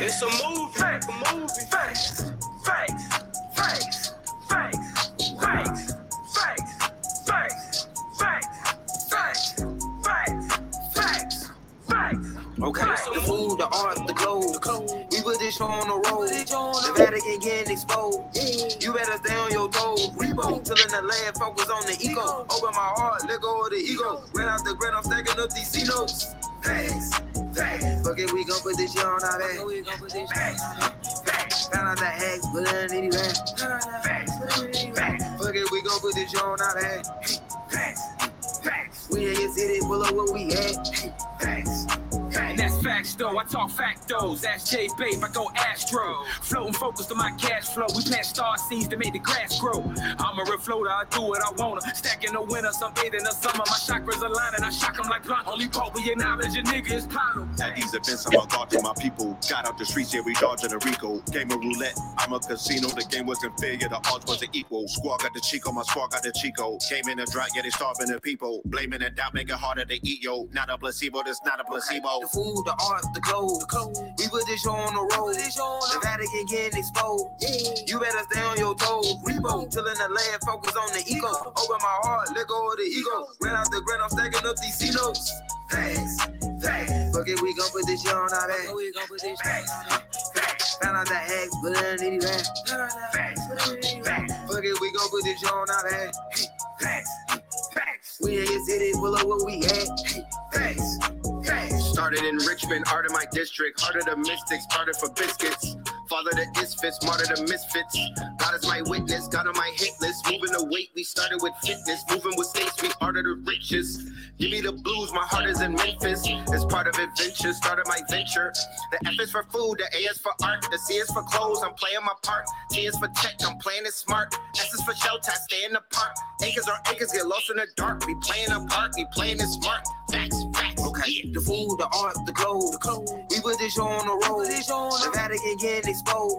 It's a movie. Facts. A movie. Facts. Facts. Facts. Facts. Facts. Facts. Facts. Facts. Facts. Facts. Facts. Facts. Okay, the food, the art, the clothes. We put this show on the road. The Vatican getting exposed. You better stay on your toes. Reebok till in the land, focus on the ego. Open my heart, let go of the ego. Ran out the grand, I'm stacking up these C notes. Facts, facts. It, we gon' put this shit on our back. Found out that hacks, need it facts. Fuck it, we gon' put this shit on our back. Facts, facts. We in your city, pull up where we at. Facts. And that's facts though, I talk factos. That's J Babe, I go Astro. Floating focused on my cash flow. We plant star seeds to make the grass grow. I'm a real floater, I do what I wanna. Stack in the winter, sunbathe in the summer. My chakras align and I shock them like blunt. Only part we acknowledge a nigga is Pablo. At these events, I'm a thought to my people. Got out the streets, yeah, we dodging a Rico. Game of roulette, I'm a casino. The game wasn't fair, yeah, the odds wasn't equal. Squad got the Chico, my squad got the Chico. Came in a drought, yeah, they starving the people. Blaming the doubt, make it harder to eat, yo. Not a placebo, this not a placebo. The food, the art, the clothes. We put this show on the road. The Vatican getting exposed. You better stay on your toes. Reebok till in the land, focus on the ego. Open my heart, let go of the ego. Ran out the grand, I'm stacking up these C notes. Facts, facts. Fuck it, we gon' put this shit on our back. Facts, facts. Found out that hacks, but I need it back. Facts, facts. Fuck it, we gon' put this shit on our back. Facts, facts. We in your city, pull up where we at. Facts. Started in Richmond, art of my district. Heart of the mystics, started for biscuits. Father the isfits, martyr the misfits. God is my witness, God on my hit list. Moving the weight, we started with fitness. Moving with states, we art the richest. Give me the blues, my heart is in Memphis. It's part of adventure, started my venture. The F is for food, the A is for art, the C is for clothes, I'm playing my part. T is for tech, I'm playing it smart. S is for shelter, I stay in the park. Acres or acres get lost in the dark. We playing a part, we playing it smart. Facts. Okay, the food, the art, the clothes. We put this show on the road. The Vatican getting exposed.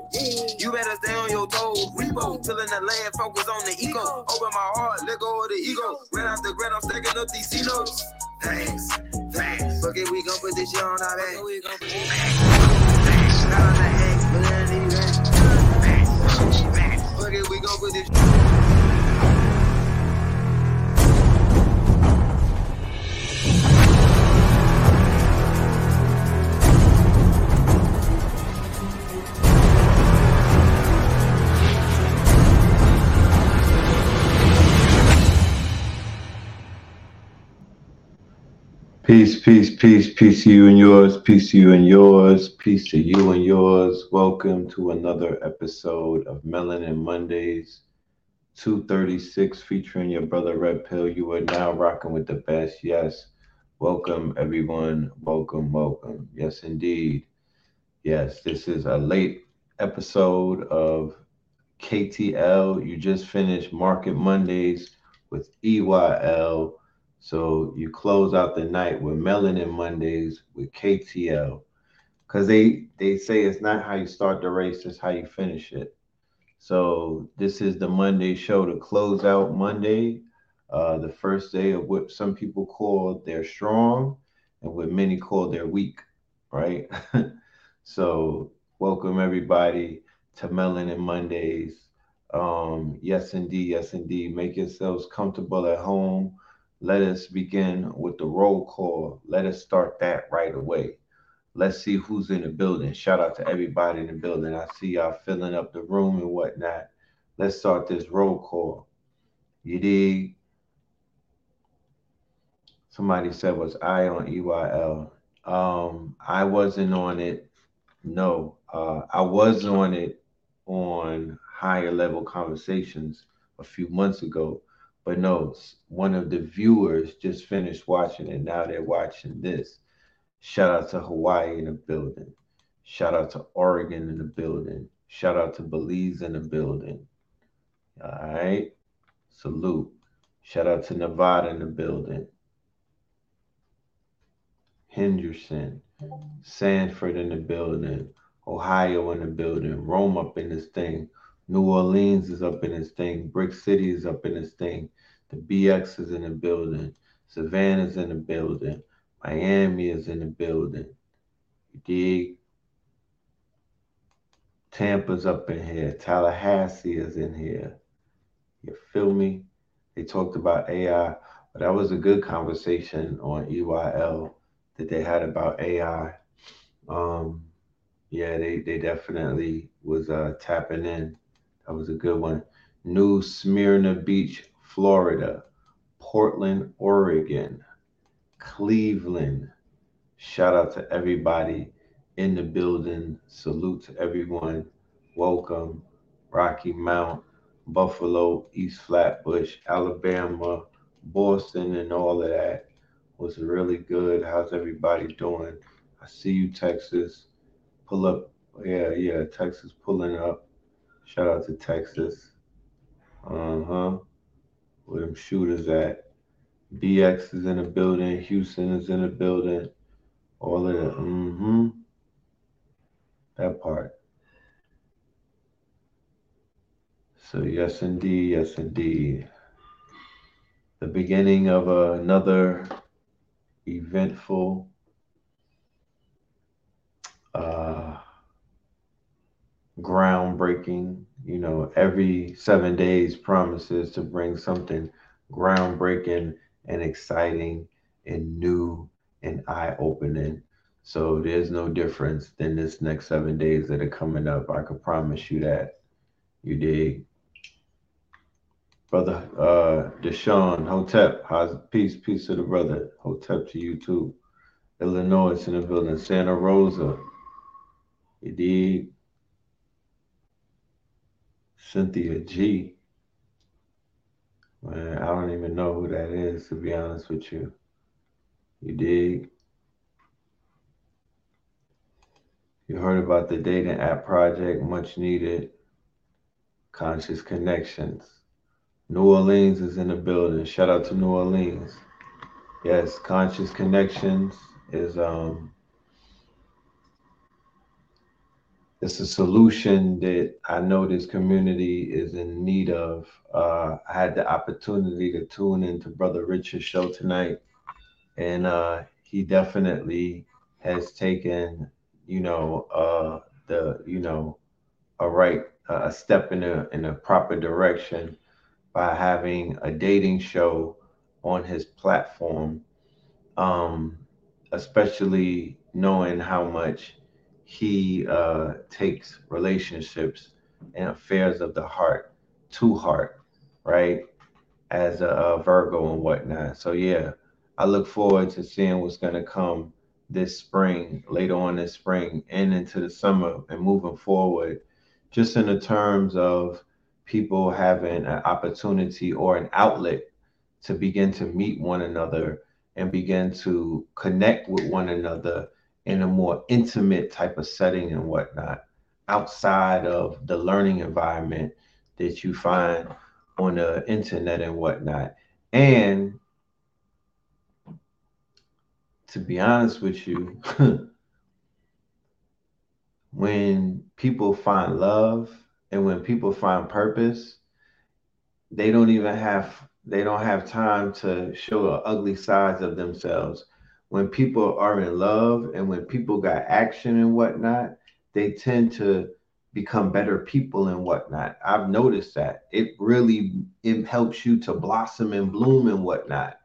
You better stay on your toes. Reebok till in the land, focus on the ego. Open my heart, let go of the ego. Ran out the grand, I'm stacking up these C notes. Thanks, thanks. Fuck it, we gon' put this shit on our back. Peace, peace, to you and yours, peace to you and yours, peace to you and yours. Welcome to another episode of Melanin Mondays, 236, featuring your brother Red Pill. You are now rocking with the best. Yes. Welcome, everyone. Welcome, welcome. Yes, indeed. Yes, this is a late episode of KTL. You just finished Market Mondays with EYL. So you close out the night with Melanin Mondays with KTL. Cause they they say it's not how you start the race, it's how you finish it. So this is the Monday show to close out Monday, uh, the first day of what some people call their strong and what many call their weak, right? so welcome everybody to Melanin Mondays. Um, yes, indeed, yes, indeed. Make yourselves comfortable at home let us begin with the roll call. Let us start that right away. Let's see who's in the building. Shout out to everybody in the building. I see y'all filling up the room and whatnot. Let's start this roll call. You dig? Somebody said, was I on EYL? Um, I wasn't on it. No, uh, I was on it on higher level conversations a few months ago but no, one of the viewers just finished watching it. Now they're watching this. Shout out to Hawaii in the building. Shout out to Oregon in the building. Shout out to Belize in the building. All right. Salute. Shout out to Nevada in the building. Henderson, Sanford in the building. Ohio in the building. Rome up in this thing. New Orleans is up in this thing. Brick City is up in this thing. The BX is in the building. Savannah's in the building. Miami is in the building. You dig? Tampa's up in here. Tallahassee is in here. You feel me? They talked about AI, but that was a good conversation on EYL that they had about AI. Um, yeah, they they definitely was uh, tapping in. That was a good one. New Smyrna Beach, Florida, Portland, Oregon, Cleveland. Shout out to everybody in the building. Salute to everyone. Welcome. Rocky Mount, Buffalo, East Flatbush, Alabama, Boston, and all of that was really good. How's everybody doing? I see you, Texas. Pull up. Yeah, yeah, Texas pulling up. Shout out to Texas. Uh huh. Where them shooters at? BX is in the building. Houston is in the building. All of that. Mm hmm. That part. So, yes, indeed. Yes, indeed. The beginning of another eventful uh, groundbreaking. You know, every seven days promises to bring something groundbreaking and exciting and new and eye opening. So there's no difference than this next seven days that are coming up. I can promise you that. You dig? Brother uh Deshaun Hotep, how's peace, peace to the brother. Hotep to you too. Illinois in the building, Santa Rosa. You dig? Cynthia G. Man, I don't even know who that is, to be honest with you. You dig? You heard about the dating app project, much needed. Conscious Connections. New Orleans is in the building. Shout out to New Orleans. Yes, Conscious Connections is um it's a solution that I know this community is in need of. Uh, I had the opportunity to tune into Brother Richard's show tonight, and uh, he definitely has taken, you know, uh, the, you know, a right a step in a in a proper direction by having a dating show on his platform, um, especially knowing how much he uh, takes relationships and affairs of the heart to heart, right? As a, a Virgo and whatnot. So yeah, I look forward to seeing what's gonna come this spring, later on this spring, and into the summer, and moving forward, just in the terms of people having an opportunity or an outlet to begin to meet one another and begin to connect with one another in a more intimate type of setting and whatnot outside of the learning environment that you find on the internet and whatnot. And to be honest with you, when people find love and when people find purpose, they don't even have they don't have time to show the ugly sides of themselves when people are in love and when people got action and whatnot, they tend to become better people and whatnot. I've noticed that it really it helps you to blossom and bloom and whatnot.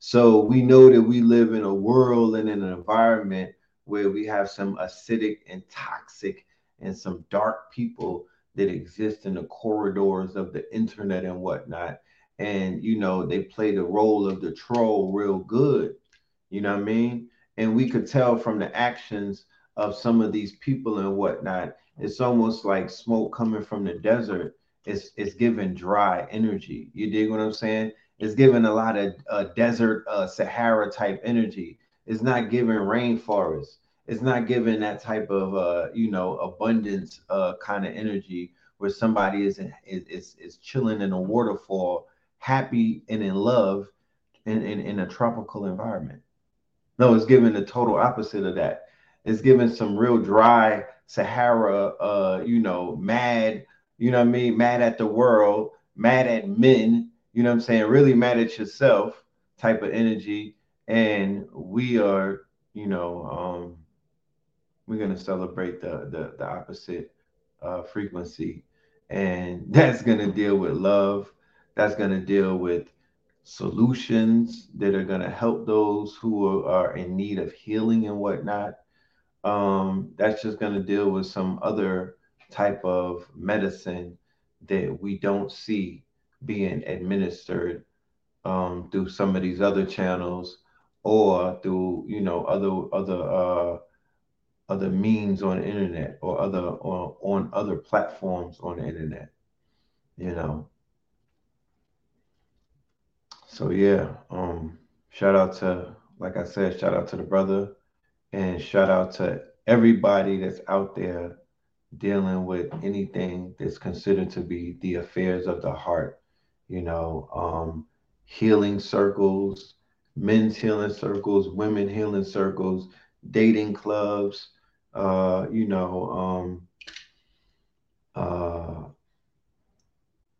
So we know that we live in a world and in an environment where we have some acidic and toxic and some dark people that exist in the corridors of the internet and whatnot. And you know, they play the role of the troll real good. You know what I mean? And we could tell from the actions of some of these people and whatnot. It's almost like smoke coming from the desert. It's it's giving dry energy. You dig what I'm saying? It's giving a lot of uh, desert uh, Sahara type energy. It's not giving rainforest. It's not giving that type of uh, you know abundance uh, kind of energy where somebody is, is is is chilling in a waterfall, happy and in love, in, in, in a tropical environment. No, it's giving the total opposite of that. It's giving some real dry Sahara, uh, you know, mad, you know what I mean? Mad at the world, mad at men, you know what I'm saying? Really mad at yourself type of energy. And we are, you know, um, we're gonna celebrate the the, the opposite uh, frequency, and that's to deal with love. That's to deal with solutions that are going to help those who are in need of healing and whatnot. Um, that's just going to deal with some other type of medicine that we don't see being administered um, through some of these other channels or through you know other other uh, other means on the internet or other or on other platforms on the internet you know so yeah um shout out to like i said shout out to the brother and shout out to everybody that's out there dealing with anything that's considered to be the affairs of the heart you know um healing circles men's healing circles women healing circles dating clubs uh, you know, um, uh,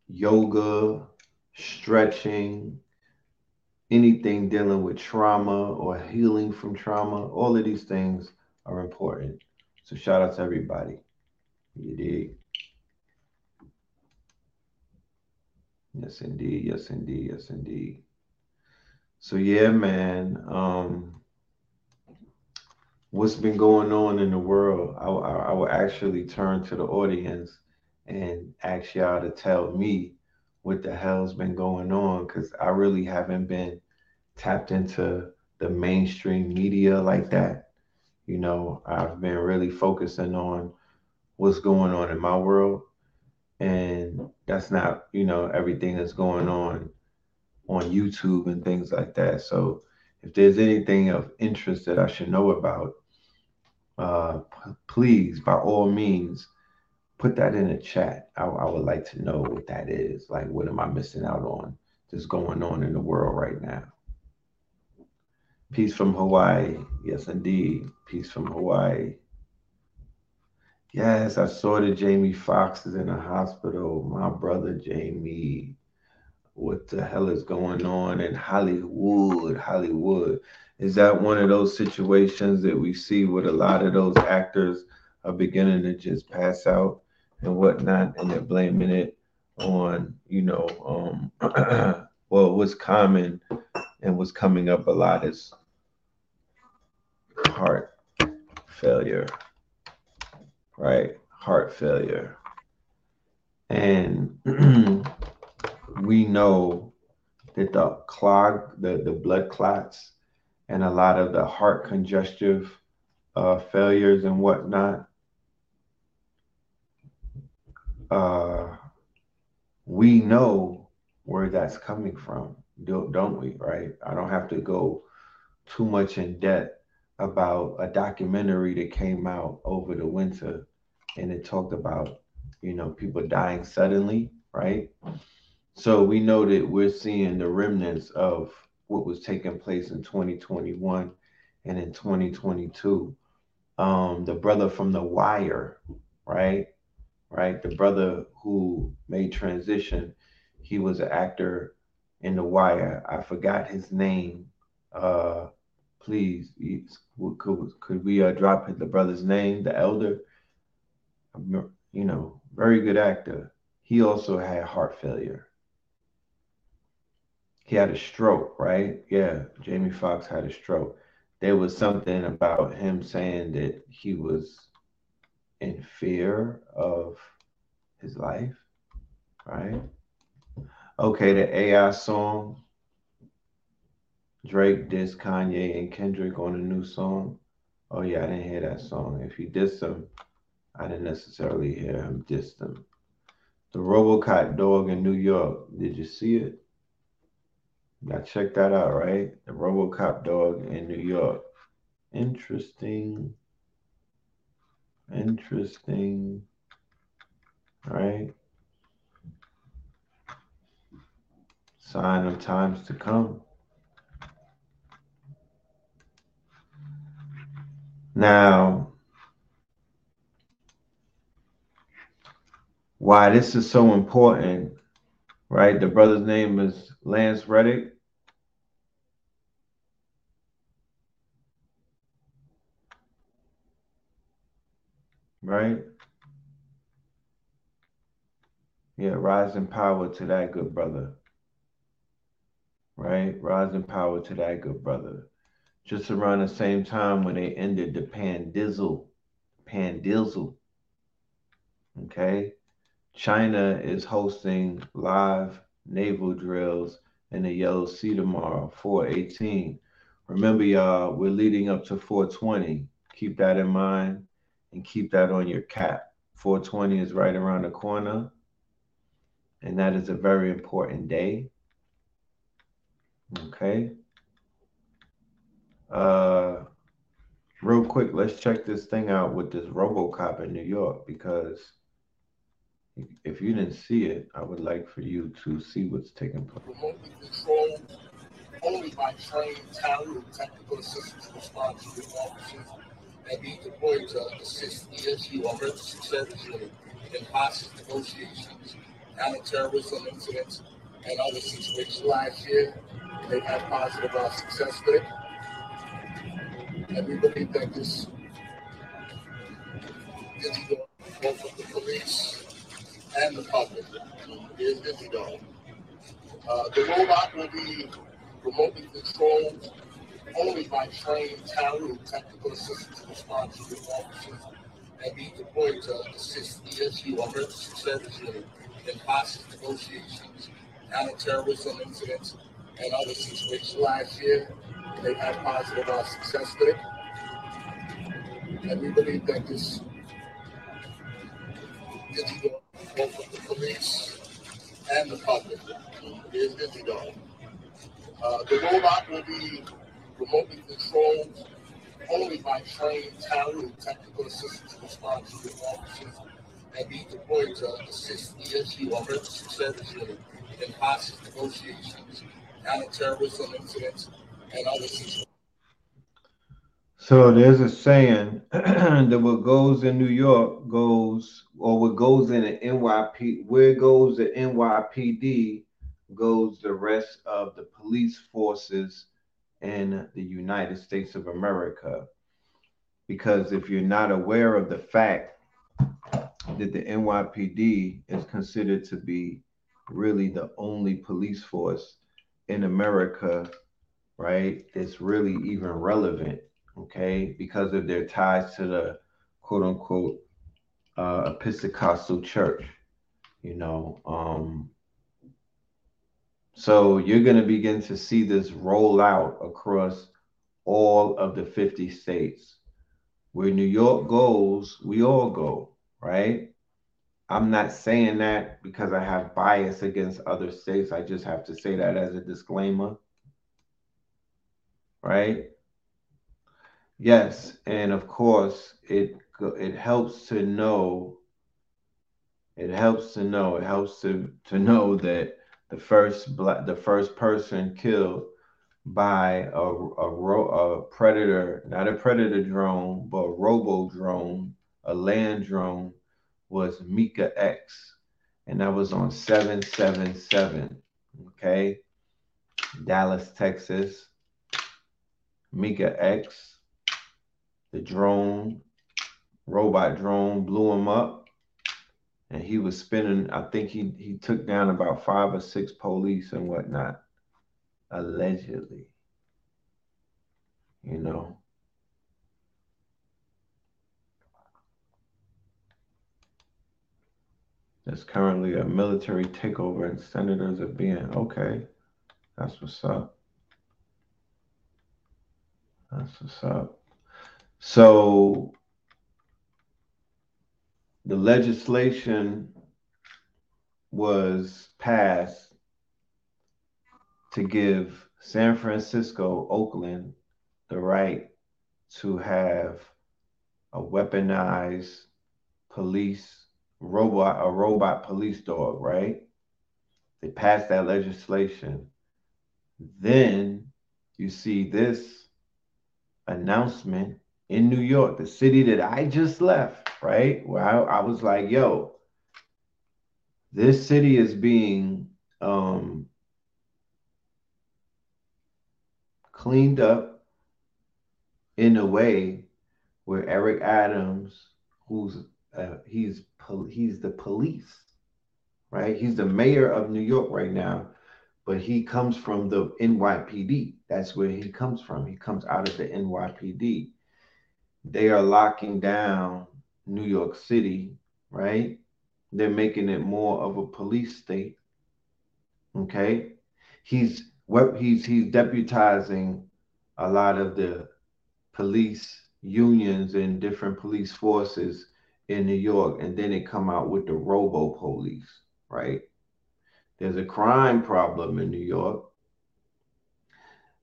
yoga, stretching, anything dealing with trauma or healing from trauma, all of these things are important. So shout out to everybody. You dig? Yes, indeed. Yes, indeed. Yes, indeed. So yeah, man. Um, what's been going on in the world, I, I, I will actually turn to the audience and ask y'all to tell me what the hell's been going on because I really haven't been tapped into the mainstream media like that. You know, I've been really focusing on what's going on in my world. And that's not, you know, everything that's going on on YouTube and things like that. So if there's anything of interest that I should know about, uh, please, by all means, put that in the chat. I, I, would like to know what that is. Like, what am I missing out on? Just going on in the world right now. Peace from Hawaii. Yes, indeed. Peace from Hawaii. Yes, I saw that Jamie Foxx is in the hospital. My brother Jamie. What the hell is going on in Hollywood? Hollywood is that one of those situations that we see with a lot of those actors are beginning to just pass out and whatnot, and they're blaming it on, you know, um, well, what's common and what's coming up a lot is heart failure, right? Heart failure. And we know that the clog, the, the blood clots and a lot of the heart congestive uh, failures and whatnot. Uh, we know where that's coming from, don't we? Right? I don't have to go too much in depth about a documentary that came out over the winter and it talked about, you know, people dying suddenly, right? So we know that we're seeing the remnants of what was taking place in 2021 and in 2022. Um, the brother from The Wire, right? Right? The brother who made transition, he was an actor in The Wire. I forgot his name. Uh, please, could, could we uh, drop the brother's name, the elder? You know, very good actor. He also had heart failure he had a stroke, right? Yeah, Jamie Foxx had a stroke. There was something about him saying that he was in fear of his life, right? Okay, the AI song. Drake dissed Kanye and Kendrick on a new song. Oh yeah, I didn't hear that song. If he dissed them, I didn't necessarily hear him diss them. The Robocop dog in New York. Did you see it? Now check that out, right? The RoboCop dog in New York. Interesting. Interesting. Right? Sign of times to come. Now, why this is so important right? The brother's name is Lance Reddick. Right? Yeah, rising power to that good brother. Right? Rising power to that good brother. Just around the same time when they ended the pandizzle. Pandizzle. Okay? China is hosting live naval drills in the Yellow Sea tomorrow, 418. Remember, y'all, we're leading up to 420. Keep that in mind and keep that on your cap. 420 is right around the corner, and that is a very important day. Okay. Uh, real quick, let's check this thing out with this RoboCop in New York because if you didn't see it, I would like for you to see what's taking place. Remotely controlled only by trained, technical assistance officers and be deployed to assist ESU emergency service unit in hostage negotiations, counterterrorism incidents, and other situations. Last year, they had positive uh, success it. And we believe that this is both of the police and the public is Dog. Uh, the robot will be remotely controlled only by trained, talented technical assistance responsible officers and be deployed to assist ESU emergency service unit in hostage negotiations, counterterrorism incidents, and other situations. Last year, they had positive uh, success with. And we believe that this is both of the police and the public is Dog. Uh, the robot will be remotely controlled only by trained, talented technical assistance responsible officers and be deployed to assist ESU emergency service unit in hostage negotiations, counterterrorism incidents, and other situations. So there's a saying that what goes in New York goes, or what goes in the NYP, where goes the NYPD goes the rest of the police forces in the United States of America. Because if you're not aware of the fact that the NYPD is considered to be really the only police force in America, right, it's really even relevant, okay, because of their ties to the quote unquote uh, Episcopal Church, you know. Um, so you're going to begin to see this roll out across all of the 50 states. Where New York goes, we all go, right? I'm not saying that because I have bias against other states. I just have to say that as a disclaimer. Right? Yes, and of course, it it helps to know it helps to know it helps to to know that the first black, the first person killed by a, a, a predator, not a predator drone, but a robo drone, a land drone, was Micah X, and that was on 777. Okay, Dallas, Texas. Micah X, the drone, robot drone, blew him up and he was spending. I think he he took down about five or six police and whatnot, allegedly. You know. There's currently a military takeover and senators are being okay. That's what's up. That's what's up. So the legislation was passed to give San Francisco, Oakland, the right to have a weaponized police robot, a robot police dog, right? They passed that legislation. Then you see this announcement in New York, the city that I just left right? Where I, I was like, yo, this city is being um, cleaned up in a way where Eric Adams, who's uh, he's he's the police, right? He's the mayor of New York right now, but he comes from the NYPD. That's where he comes from. He comes out of the NYPD. They are locking down New York City, right? They're making it more of a police state. Okay. He's what he's he's deputizing a lot of the police unions and different police forces in New York, and then they come out with the robo police, right? There's a crime problem in New York.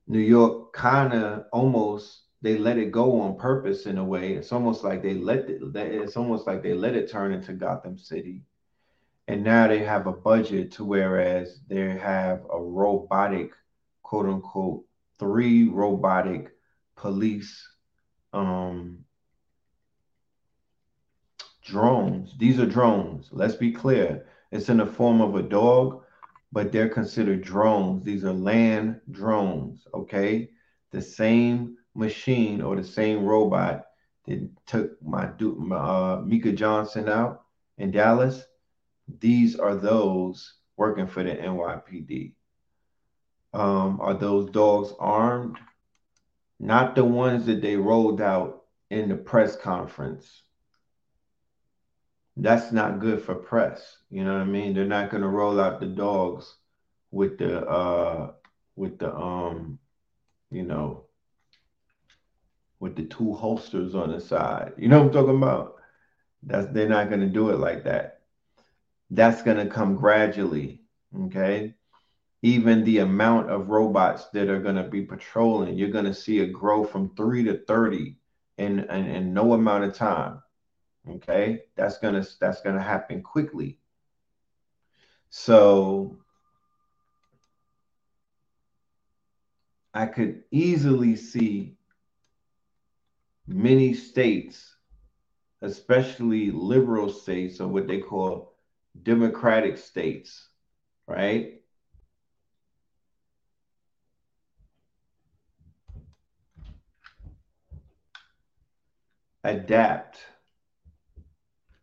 New York kind of almost they let it go on purpose in a way. It's almost like they let it, it's almost like they let it turn into Gotham City. And now they have a budget to whereas they have a robotic, quote unquote, three robotic police um, drones. These are drones. Let's be clear. It's in the form of a dog, but they're considered drones. These are land drones. Okay. The same machine or the same robot that took my, my uh, Micah Johnson out in Dallas. These are those working for the NYPD. Um, are those dogs armed? Not the ones that they rolled out in the press conference. That's not good for press. You know what I mean? They're not going to roll out the dogs with the uh with the um you know with the two holsters on the side. You know what I'm talking about? That's they're not going to do it like that. That's going to come gradually, okay? Even the amount of robots that are going to be patrolling, you're going to see it grow from 3 to 30 in, in in no amount of time. Okay? That's going to that's going to happen quickly. So I could easily see many states, especially liberal states or what they call democratic states, right? Adapt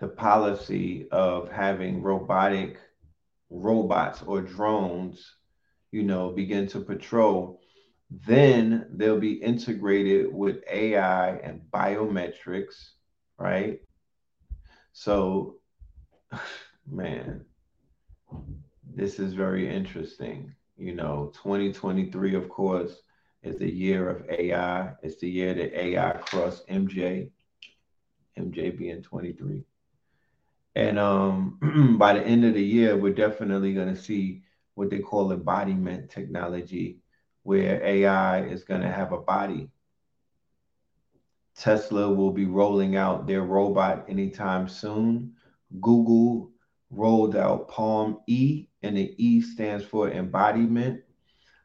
the policy of having robotic robots or drones, you know, begin to patrol then they'll be integrated with AI and biometrics, right? So, man, this is very interesting. You know, 2023, of course, is the year of AI. It's the year that AI crossed MJ, MJ being 23. And um, by the end of the year, we're definitely going to see what they call embodiment technology where AI is going to have a body. Tesla will be rolling out their robot anytime soon. Google rolled out Palm E, and the E stands for embodiment.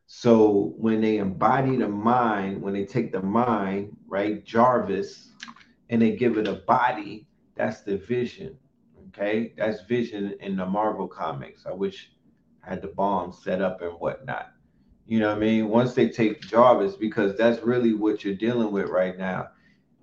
So when they embody the mind, when they take the mind, right, Jarvis, and they give it a body, that's the vision. Okay, that's vision in the Marvel comics. I wish I had the bomb set up and whatnot. You know what I mean? Once they take Jarvis, because that's really what you're dealing with right now.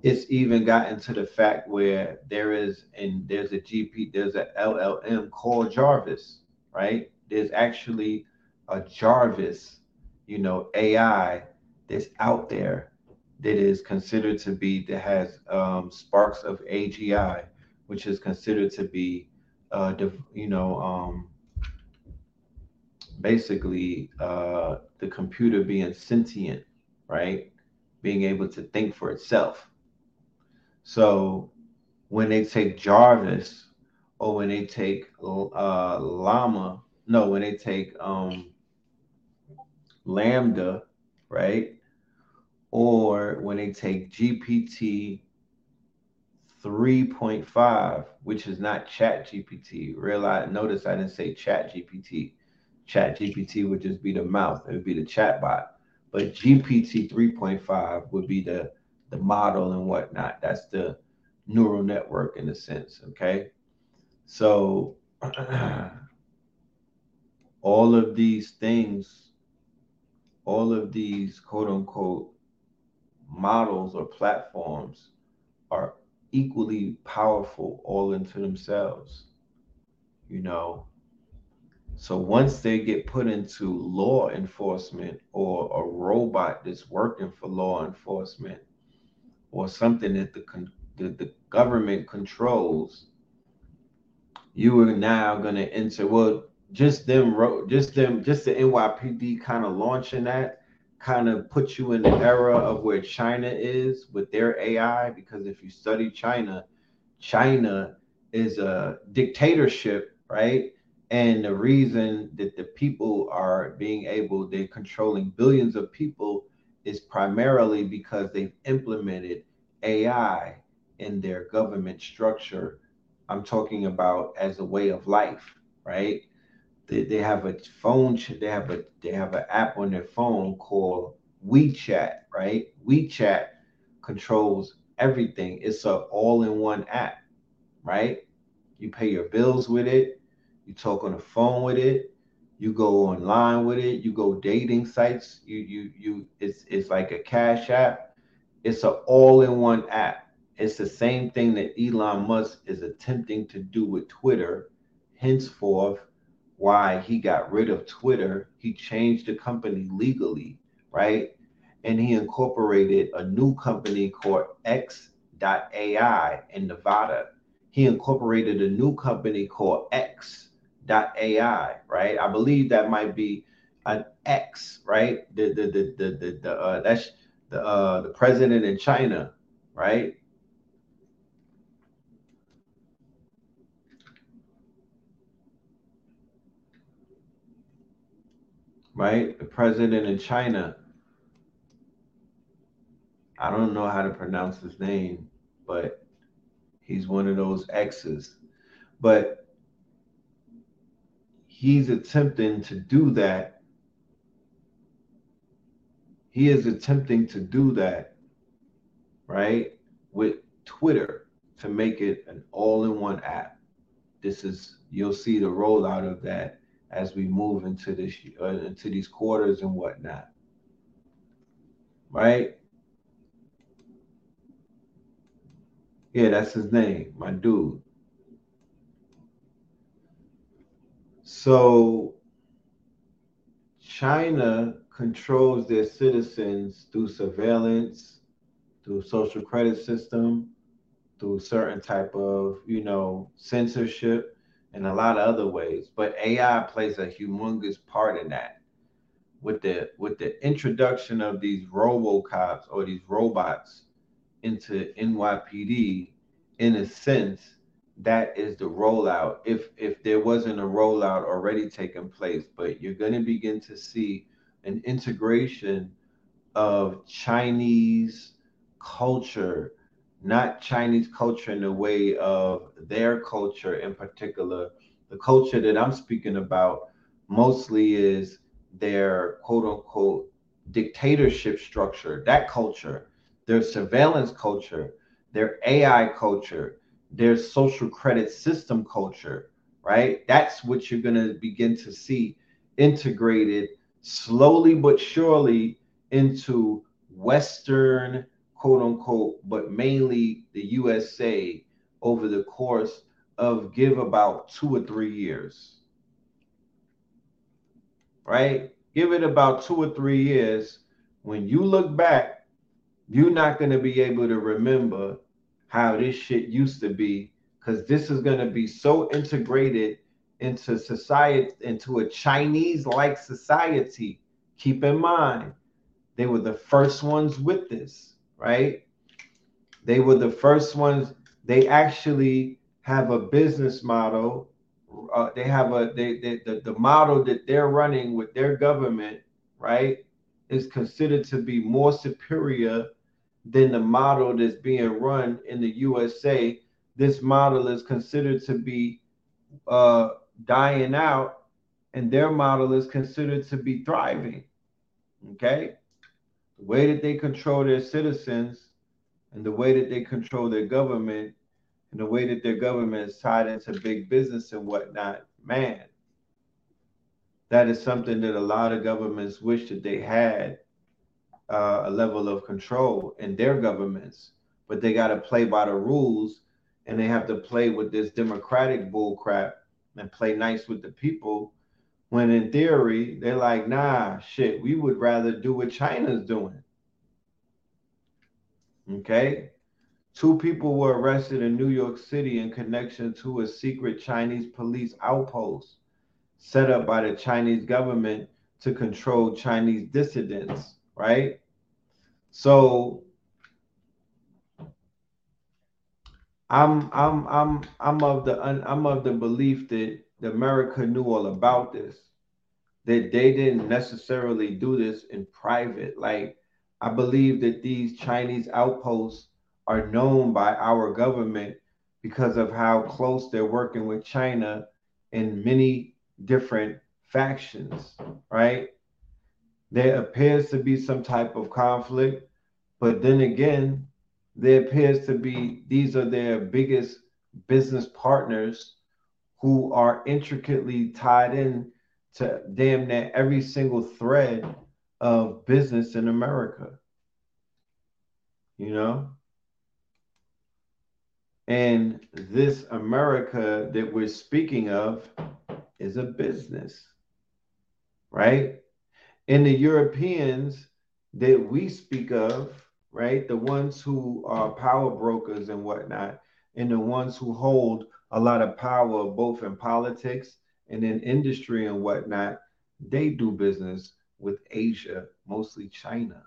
It's even gotten to the fact where there is and there's a GP, there's a LLM called Jarvis, right? There's actually a Jarvis, you know, AI that's out there that is considered to be that has um, sparks of AGI, which is considered to be, uh, you know, um, basically uh, the computer being sentient, right? Being able to think for itself. So when they take Jarvis or when they take uh, Llama, no, when they take um, LaMDA, right? Or when they take GPT 3.5, which is not Chat GPT. Realize, notice I didn't say Chat GPT. Chat GPT would just be the mouth, it would be the chat bot. But GPT 3.5 would be the, the model and whatnot. That's the neural network in a sense. Okay. So all of these things, all of these quote unquote models or platforms are equally powerful all into themselves. You know, So once they get put into law enforcement or a robot that's working for law enforcement or something that the the, government controls, you are now going to enter. Well, just them, just them, just the NYPD kind of launching that kind of puts you in the era of where China is with their AI. Because if you study China, China is a dictatorship, right? And the reason that the people are being able, they're controlling billions of people is primarily because they've implemented AI in their government structure. I'm talking about as a way of life, right? They, they have a phone, they have a they have an app on their phone called WeChat, right? WeChat controls everything. It's a all-in-one app, right? You pay your bills with it, you talk on the phone with it, you go online with it, you go dating sites, you you you it's it's like a cash app. It's an all-in-one app it's the same thing that Elon Musk is attempting to do with Twitter. Henceforth, why he got rid of Twitter, he changed the company legally, right? And he incorporated a new company called X.AI in Nevada. He incorporated a new company called X.AI, right? I believe that might be an X, right? The the the the the, the uh, that's the uh, the president in China, right? right? The president in China. I don't know how to pronounce his name, but he's one of those X's. But he's attempting to do that. He is attempting to do that, right? With Twitter to make it an all in one app. This is, you'll see the rollout of that as we move into this uh, into these quarters and whatnot. Right? Yeah, that's his name, my dude. So China controls their citizens through surveillance, through social credit system, through certain type of, you know, censorship and a lot of other ways. But AI plays a humongous part in that. With the with the introduction of these robocops or these robots into NYPD, in a sense, that is the rollout. If if there wasn't a rollout already taking place, but you're going to begin to see an integration of Chinese culture not Chinese culture in the way of their culture in particular. The culture that I'm speaking about mostly is their quote unquote dictatorship structure, that culture, their surveillance culture, their AI culture, their social credit system culture, right? That's what you're going to begin to see integrated slowly but surely into Western quote unquote, but mainly the USA over the course of give about two or three years. Right? Give it about two or three years. When you look back, you're not going to be able to remember how this shit used to be because this is going to be so integrated into society, into a Chinese like society. Keep in mind, they were the first ones with this right? They were the first ones. They actually have a business model. Uh, they have a they, they the, the model that they're running with their government, right, is considered to be more superior than the model that's being run in the USA. This model is considered to be uh, dying out, and their model is considered to be thriving. Okay the way that they control their citizens and the way that they control their government and the way that their government is tied into big business and whatnot, man, that is something that a lot of governments wish that they had uh, a level of control in their governments, but they got to play by the rules and they have to play with this democratic bullcrap and play nice with the people When in theory, they're like, nah, shit, we would rather do what China's doing. Okay. Two people were arrested in New York City in connection to a secret Chinese police outpost set up by the Chinese government to control Chinese dissidents, right? So I'm I'm I'm I'm of the I'm of the belief that America knew all about this, that they didn't necessarily do this in private. Like I believe that these Chinese outposts are known by our government because of how close they're working with China in many different factions, right? There appears to be some type of conflict, but then again, there appears to be these are their biggest business partners who are intricately tied in to damn near every single thread of business in America. You know? And this America that we're speaking of is a business, right? And the Europeans that we speak of, right? The ones who are power brokers and whatnot, and the ones who hold a lot of power both in politics and in industry and whatnot, they do business with Asia, mostly China.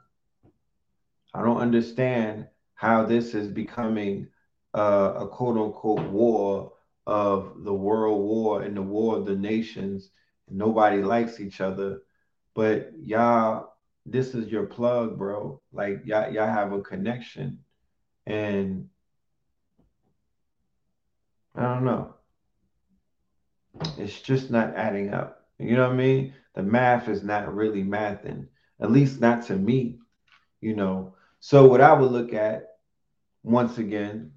I don't understand how this is becoming uh, a quote unquote war of the world war and the war of the nations. Nobody likes each other, but y'all, this is your plug, bro. Like y'all, y'all have a connection, and I don't know. It's just not adding up. You know what I mean? The math is not really mathing, at least not to me. You know. So what I would look at once again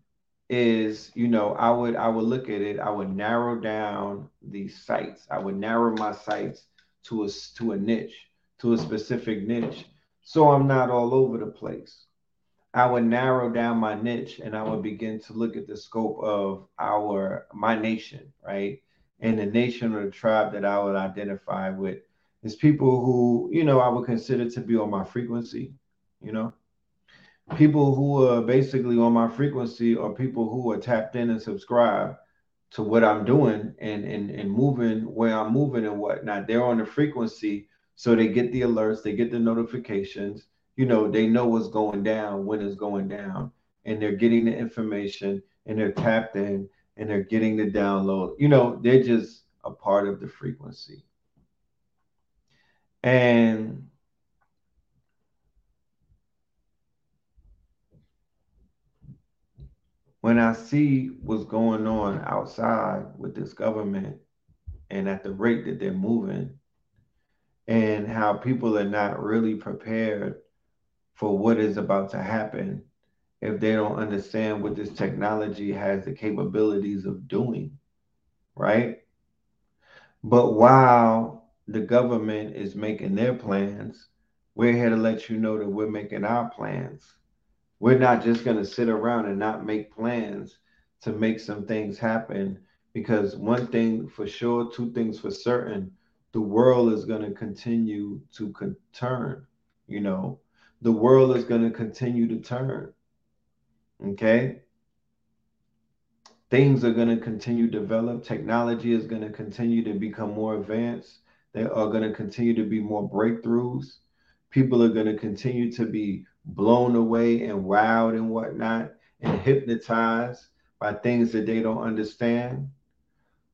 is you know i would i would look at it i would narrow down these sites i would narrow my sites to a to a niche to a specific niche. So i'm not all over the place. I would narrow down my niche and i would begin to look at the scope of our my nation right? And the nation or the tribe that i would identify with is people who you know i would consider to be on my frequency you know? People who are basically on my frequency are people who are tapped in and subscribe to what I'm doing and and and moving where I'm moving and whatnot. They're on the frequency, so they get the alerts, they get the notifications. You know, they know what's going down when it's going down, and they're getting the information and they're tapped in and they're getting the download. You know, they're just a part of the frequency. And when I see what's going on outside with this government and at the rate that they're moving, and how people are not really prepared for what is about to happen if they don't understand what this technology has the capabilities of doing, right? But while the government is making their plans, we're here to let you know that we're making our plans we're not just going to sit around and not make plans to make some things happen because one thing for sure two things for certain the world is going to continue to con- turn you know? The world is going to continue to turn okay? Things are going to continue to develop. Technology is going to continue to become more advanced. There are going to continue to be more breakthroughs. People are going to continue to be blown away and wowed and whatnot and hypnotized by things that they don't understand.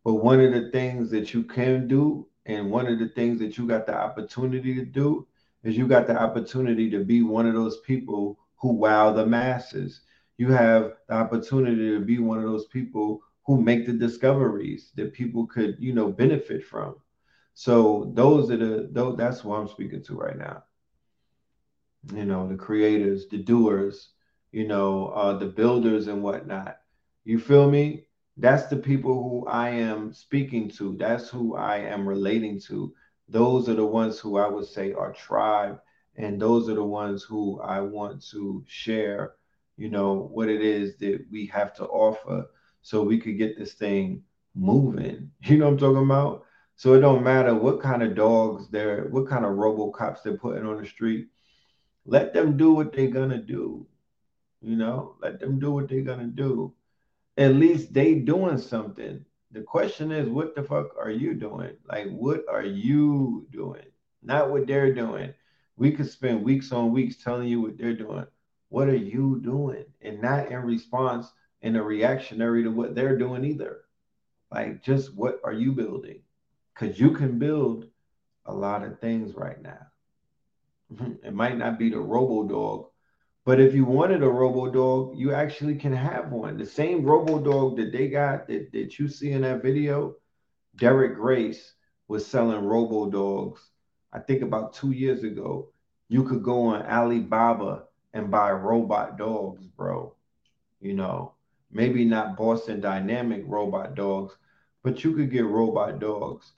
But one of the things that you can do, and one of the things that you got the opportunity to do, is you got the opportunity to be one of those people who wow the masses. You have the opportunity to be one of those people who make the discoveries that people could, you know, benefit from. So those are the those, that's what I'm speaking to right now you know, the creators, the doers, you know, uh, the builders and whatnot. You feel me? That's the people who I am speaking to. That's who I am relating to. Those are the ones who I would say are tribe. And those are the ones who I want to share, you know, what it is that we have to offer so we could get this thing moving. You know what I'm talking about? So it don't matter what kind of dogs they're, what kind of RoboCops they're putting on the street. Let them do what they're gonna do. You know, let them do what they're gonna do. At least they doing something. The question is, what the fuck are you doing? Like, what are you doing? Not what they're doing. We could spend weeks on weeks telling you what they're doing. What are you doing? And not in response in a reactionary to what they're doing either. Like, just what are you building? Because you can build a lot of things right now. it might not be the robo dog, but if you wanted a robo dog, you actually can have one. The same robo dog that they got that, that you see in that video, Derek Grace was selling robo dogs. I think about two years ago. You could go on Alibaba and buy robot dogs, bro. You know, maybe not Boston Dynamic robot dogs, but you could get robot dogs.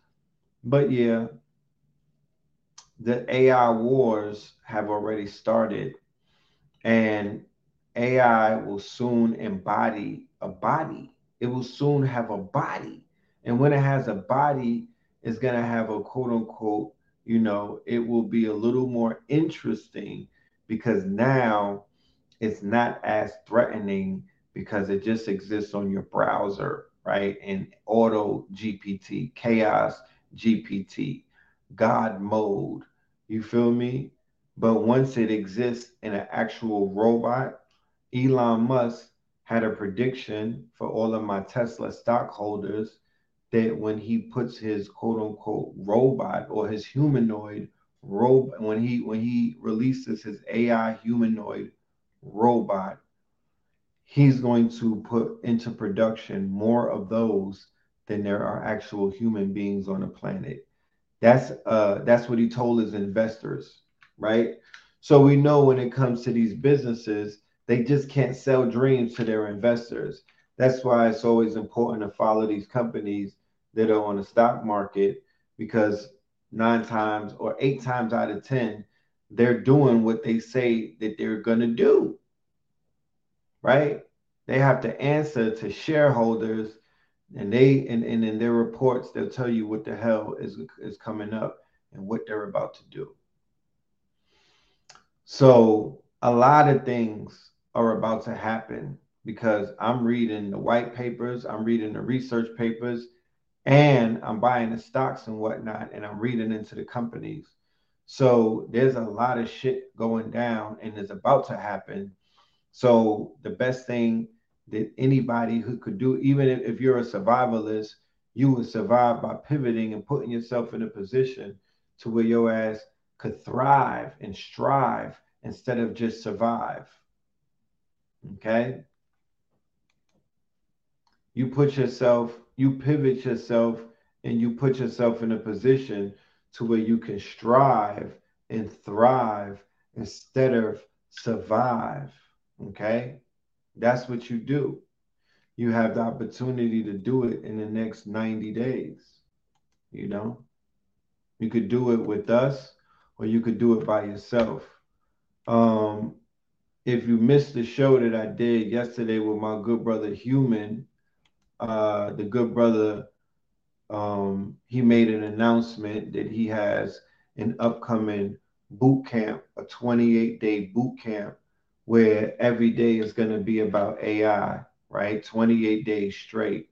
But yeah, the AI wars have already started, and AI will soon embody a body. It will soon have a body. And when it has a body, it's going to have a quote unquote, you know, it will be a little more interesting because now it's not as threatening because it just exists on your browser, right? And auto GPT, chaos GPT, God mode. You feel me? But once it exists in an actual robot, Elon Musk had a prediction for all of my Tesla stockholders that when he puts his quote unquote robot or his humanoid robot, when he when he releases his AI humanoid robot, he's going to put into production more of those than there are actual human beings on the planet. That's uh that's what he told his investors, right? So we know when it comes to these businesses, they just can't sell dreams to their investors. That's why it's always important to follow these companies that are on the stock market because nine times or eight times out of 10, they're doing what they say that they're going to do. Right? They have to answer to shareholders and they and, and in their reports they'll tell you what the hell is is coming up and what they're about to do. So a lot of things are about to happen because i'm reading the white papers i'm reading the research papers and i'm buying the stocks and whatnot and i'm reading into the companies. So there's a lot of shit going down and is about to happen. So the best thing that anybody who could do, even if, you're a survivalist, you would survive by pivoting and putting yourself in a position to where your ass could thrive and strive instead of just survive. Okay? You put yourself, you pivot yourself, and you put yourself in a position to where you can strive and thrive instead of survive. Okay? That's what you do. You have the opportunity to do it in the next 90 days. You know, you could do it with us or you could do it by yourself. Um, if you missed the show that I did yesterday with my good brother Human, uh, the good brother, um, he made an announcement that he has an upcoming boot camp, a 28 day boot camp where every day is going to be about AI, right? 28 days straight.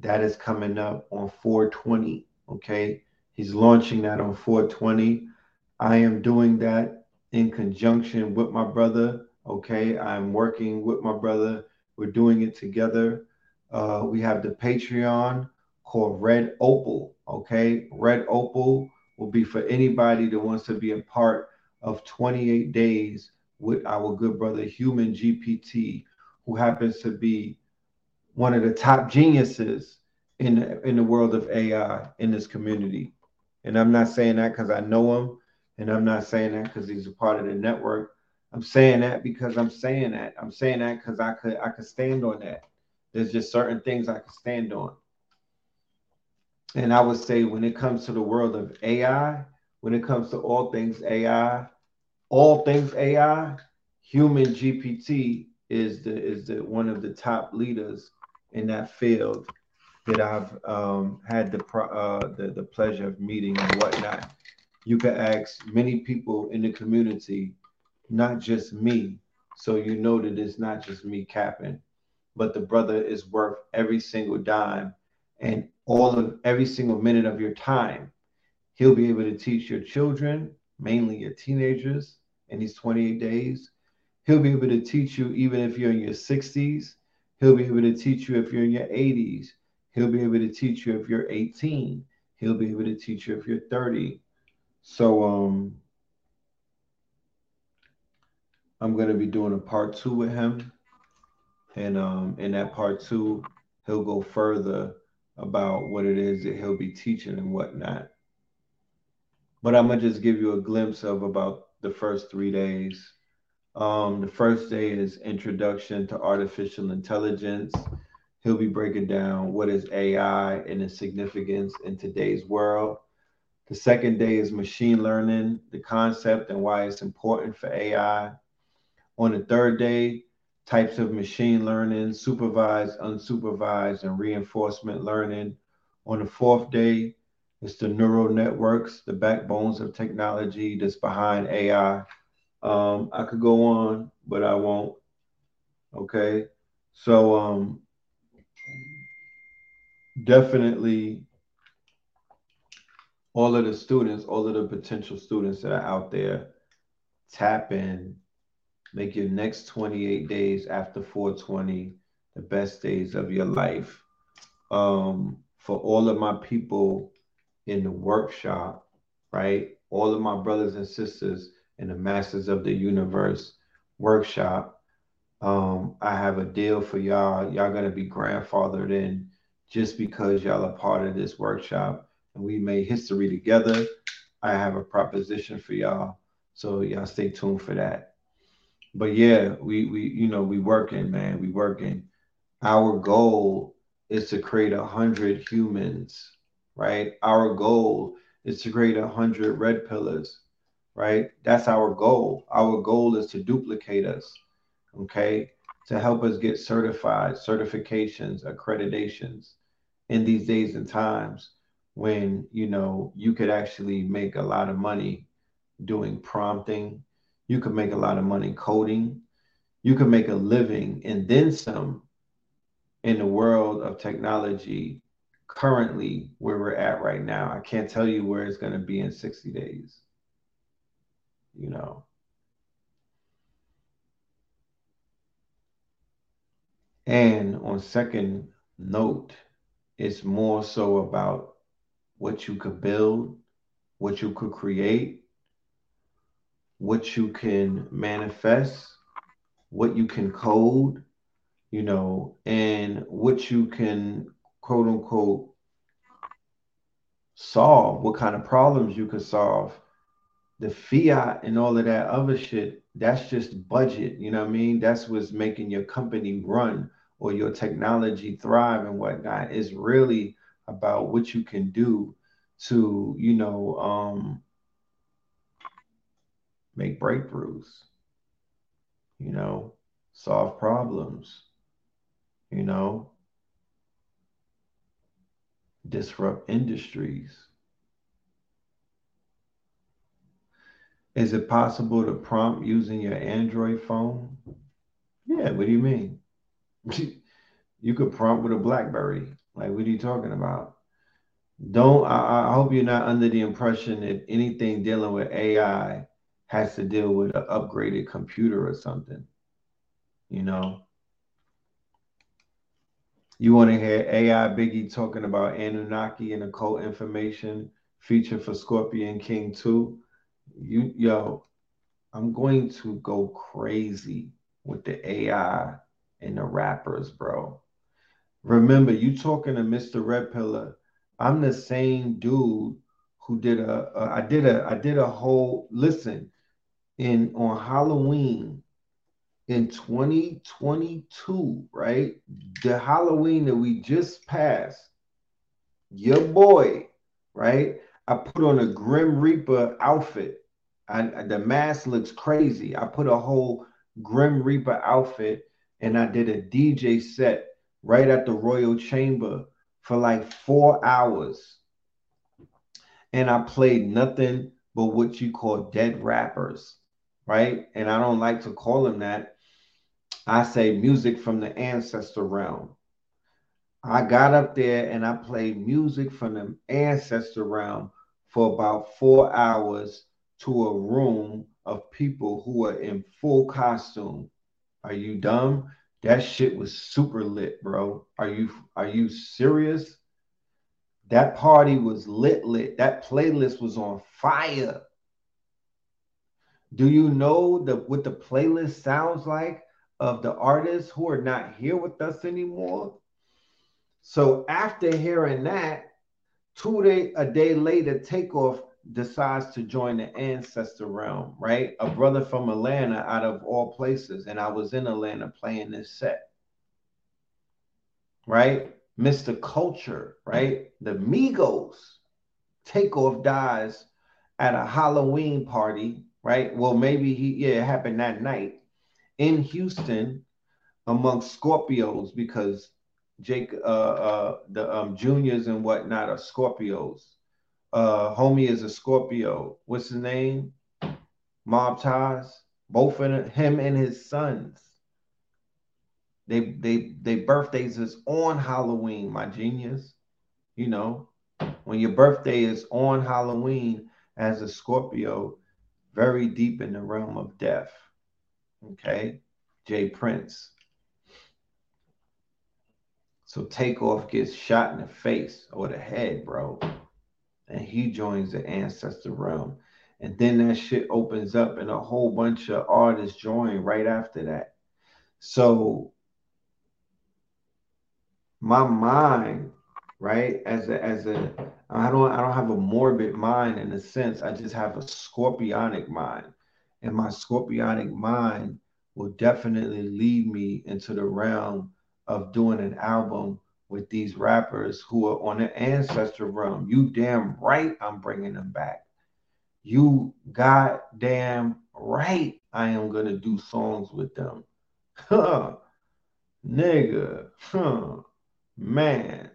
That is coming up on 420. Okay. He's launching that on 420. I am doing that in conjunction with my brother. Okay. I'm working with my brother. We're doing it together. Uh, we have the Patreon called Red Opal. Okay. Red Opal will be for anybody that wants to be a part of 28 days with our good brother Human GPT, who happens to be one of the top geniuses in the, in the world of AI in this community. And I'm not saying that because I know him, and I'm not saying that because he's a part of the network. I'm saying that because I'm saying that. I'm saying that because I could I could stand on that. There's just certain things I could stand on. And I would say when it comes to the world of AI, when it comes to all things AI, all things AI, human GPT is the is the one of the top leaders in that field. that I've um, had the, uh, the the pleasure of meeting and whatnot. You can ask many people in the community, not just me, so you know that it's not just me capping, but the brother is worth every single dime and all of every single minute of your time. He'll be able to teach your children, mainly your teenagers, in these 28 days. He'll be able to teach you even if you're in your 60s. He'll be able to teach you if you're in your 80s. He'll be able to teach you if you're 18. He'll be able to teach you if you're 30. So um I'm gonna be doing a part two with him. And um in that part two, he'll go further about what it is that he'll be teaching and whatnot. But I'm gonna just give you a glimpse of about the first three days. Um, the first day is introduction to artificial intelligence. He'll be breaking down what is AI and its significance in today's world. The second day is machine learning, the concept and why it's important for AI. On the third day, types of machine learning, supervised, unsupervised, and reinforcement learning. On the fourth day, it's the neural networks, the backbones of technology that's behind AI. Um, I could go on, but I won't. Okay. So um, definitely all of the students, all of the potential students that are out there, tap in, make your next 28 days after 420 the best days of your life. Um, for all of my people in the workshop, right? All of my brothers and sisters in the Masters of the Universe workshop, um, I have a deal for y'all. Y'all gonna be grandfathered in just because y'all are part of this workshop and we made history together. I have a proposition for y'all. So y'all stay tuned for that. But yeah, we we you know we working, man. We working. Our goal is to create a hundred humans, right? Our goal is to create a hundred red pillars, right? That's our goal. Our goal is to duplicate us, okay? To help us get certified, certifications, accreditations in these days and times when you know you could actually make a lot of money doing prompting you could make a lot of money coding you could make a living and then some in the world of technology currently where we're at right now. I can't tell you where it's going to be in 60 days you know. And on second note it's more so about what you could build, what you could create, what you can manifest, what you can code, you know, and what you can quote unquote solve, what kind of problems you could solve. The fiat and all of that other shit, that's just budget. You know what I mean? That's what's making your company run or your technology thrive and whatnot. Is really about what you can do to, you know, um, make breakthroughs, you know, solve problems, you know, disrupt industries. Is it possible to prompt using your Android phone? Yeah, what do you mean? you could prompt with a Blackberry. Like, what are you talking about? Don't I, I hope you're not under the impression that anything dealing with AI has to deal with an upgraded computer or something. You know, you want to hear AI Biggie talking about Anunnaki and occult information feature for Scorpion King 2. You yo, I'm going to go crazy with the AI and the rappers, bro. Remember, you talking to Mr. Red Pillar. I'm the same dude who did a, a I did a I did a whole listen in on Halloween in 2022, right? The Halloween that we just passed, your boy, right? I put on a Grim Reaper outfit. I, the mask looks crazy. I put a whole Grim Reaper outfit and I did a DJ set right at the Royal Chamber for like four hours. And I played nothing but what you call dead rappers, right? And I don't like to call them that. I say music from the ancestor realm. I got up there and I played music from the ancestor realm for about four hours to a room of people who are in full costume. Are you dumb? That shit was super lit, bro. Are you are you serious? That party was lit lit. That playlist was on fire. Do you know the what the playlist sounds like of the artists who are not here with us anymore? So after hearing that, two day a day later, Takeoff decides to join the ancestor realm, right? A brother from Atlanta out of all places. And I was in Atlanta playing this set, right? Mr. Culture, right? The Migos takeoff dies at a Halloween party, right? Well, maybe he, yeah, it happened that night in Houston amongst Scorpios because Jake, uh, uh, the um, juniors and whatnot are Scorpios uh, homie is a Scorpio. What's his name? Mob ties. Both in him and his sons. They they they birthdays is on Halloween, my genius. You know, when your birthday is on Halloween as a Scorpio, very deep in the realm of death. Okay, J. Prince. So takeoff gets shot in the face or the head, bro and he joins the ancestor realm. And then that shit opens up and a whole bunch of artists join right after that. So my mind, right, as a as a I don't I don't have a morbid mind in a sense. I just have a scorpionic mind. And my scorpionic mind will definitely lead me into the realm of doing an album with these rappers who are on the ancestor realm. You damn right I'm bringing them back. You goddamn right I am going to do songs with them. Huh. Nigga. Huh. Man.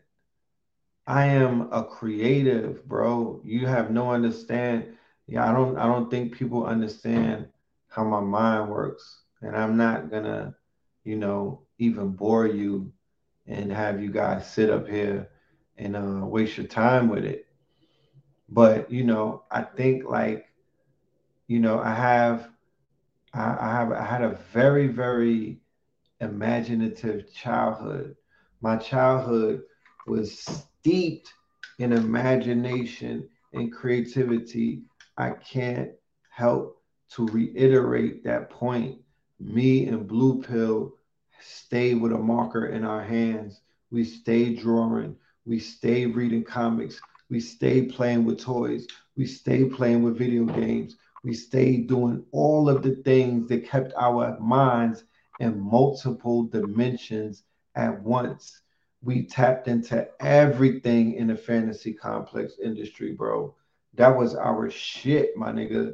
I am a creative, bro. You have no understand. Yeah, I don't I don't think people understand how my mind works. And I'm not gonna, you know, even bore you and have you guys sit up here and uh, waste your time with it. But you know, I think like, you know, I have, I, I have, I had a very, very imaginative childhood. My childhood was steeped in imagination and creativity. I can't help to reiterate that point. Me and Blue Pill stay with a marker in our hands. We stay drawing. We stay reading comics. We stay playing with toys. We stay playing with video games. We stay doing all of the things that kept our minds in multiple dimensions at once. We tapped into everything in the fantasy complex industry, bro. That was our shit, my nigga.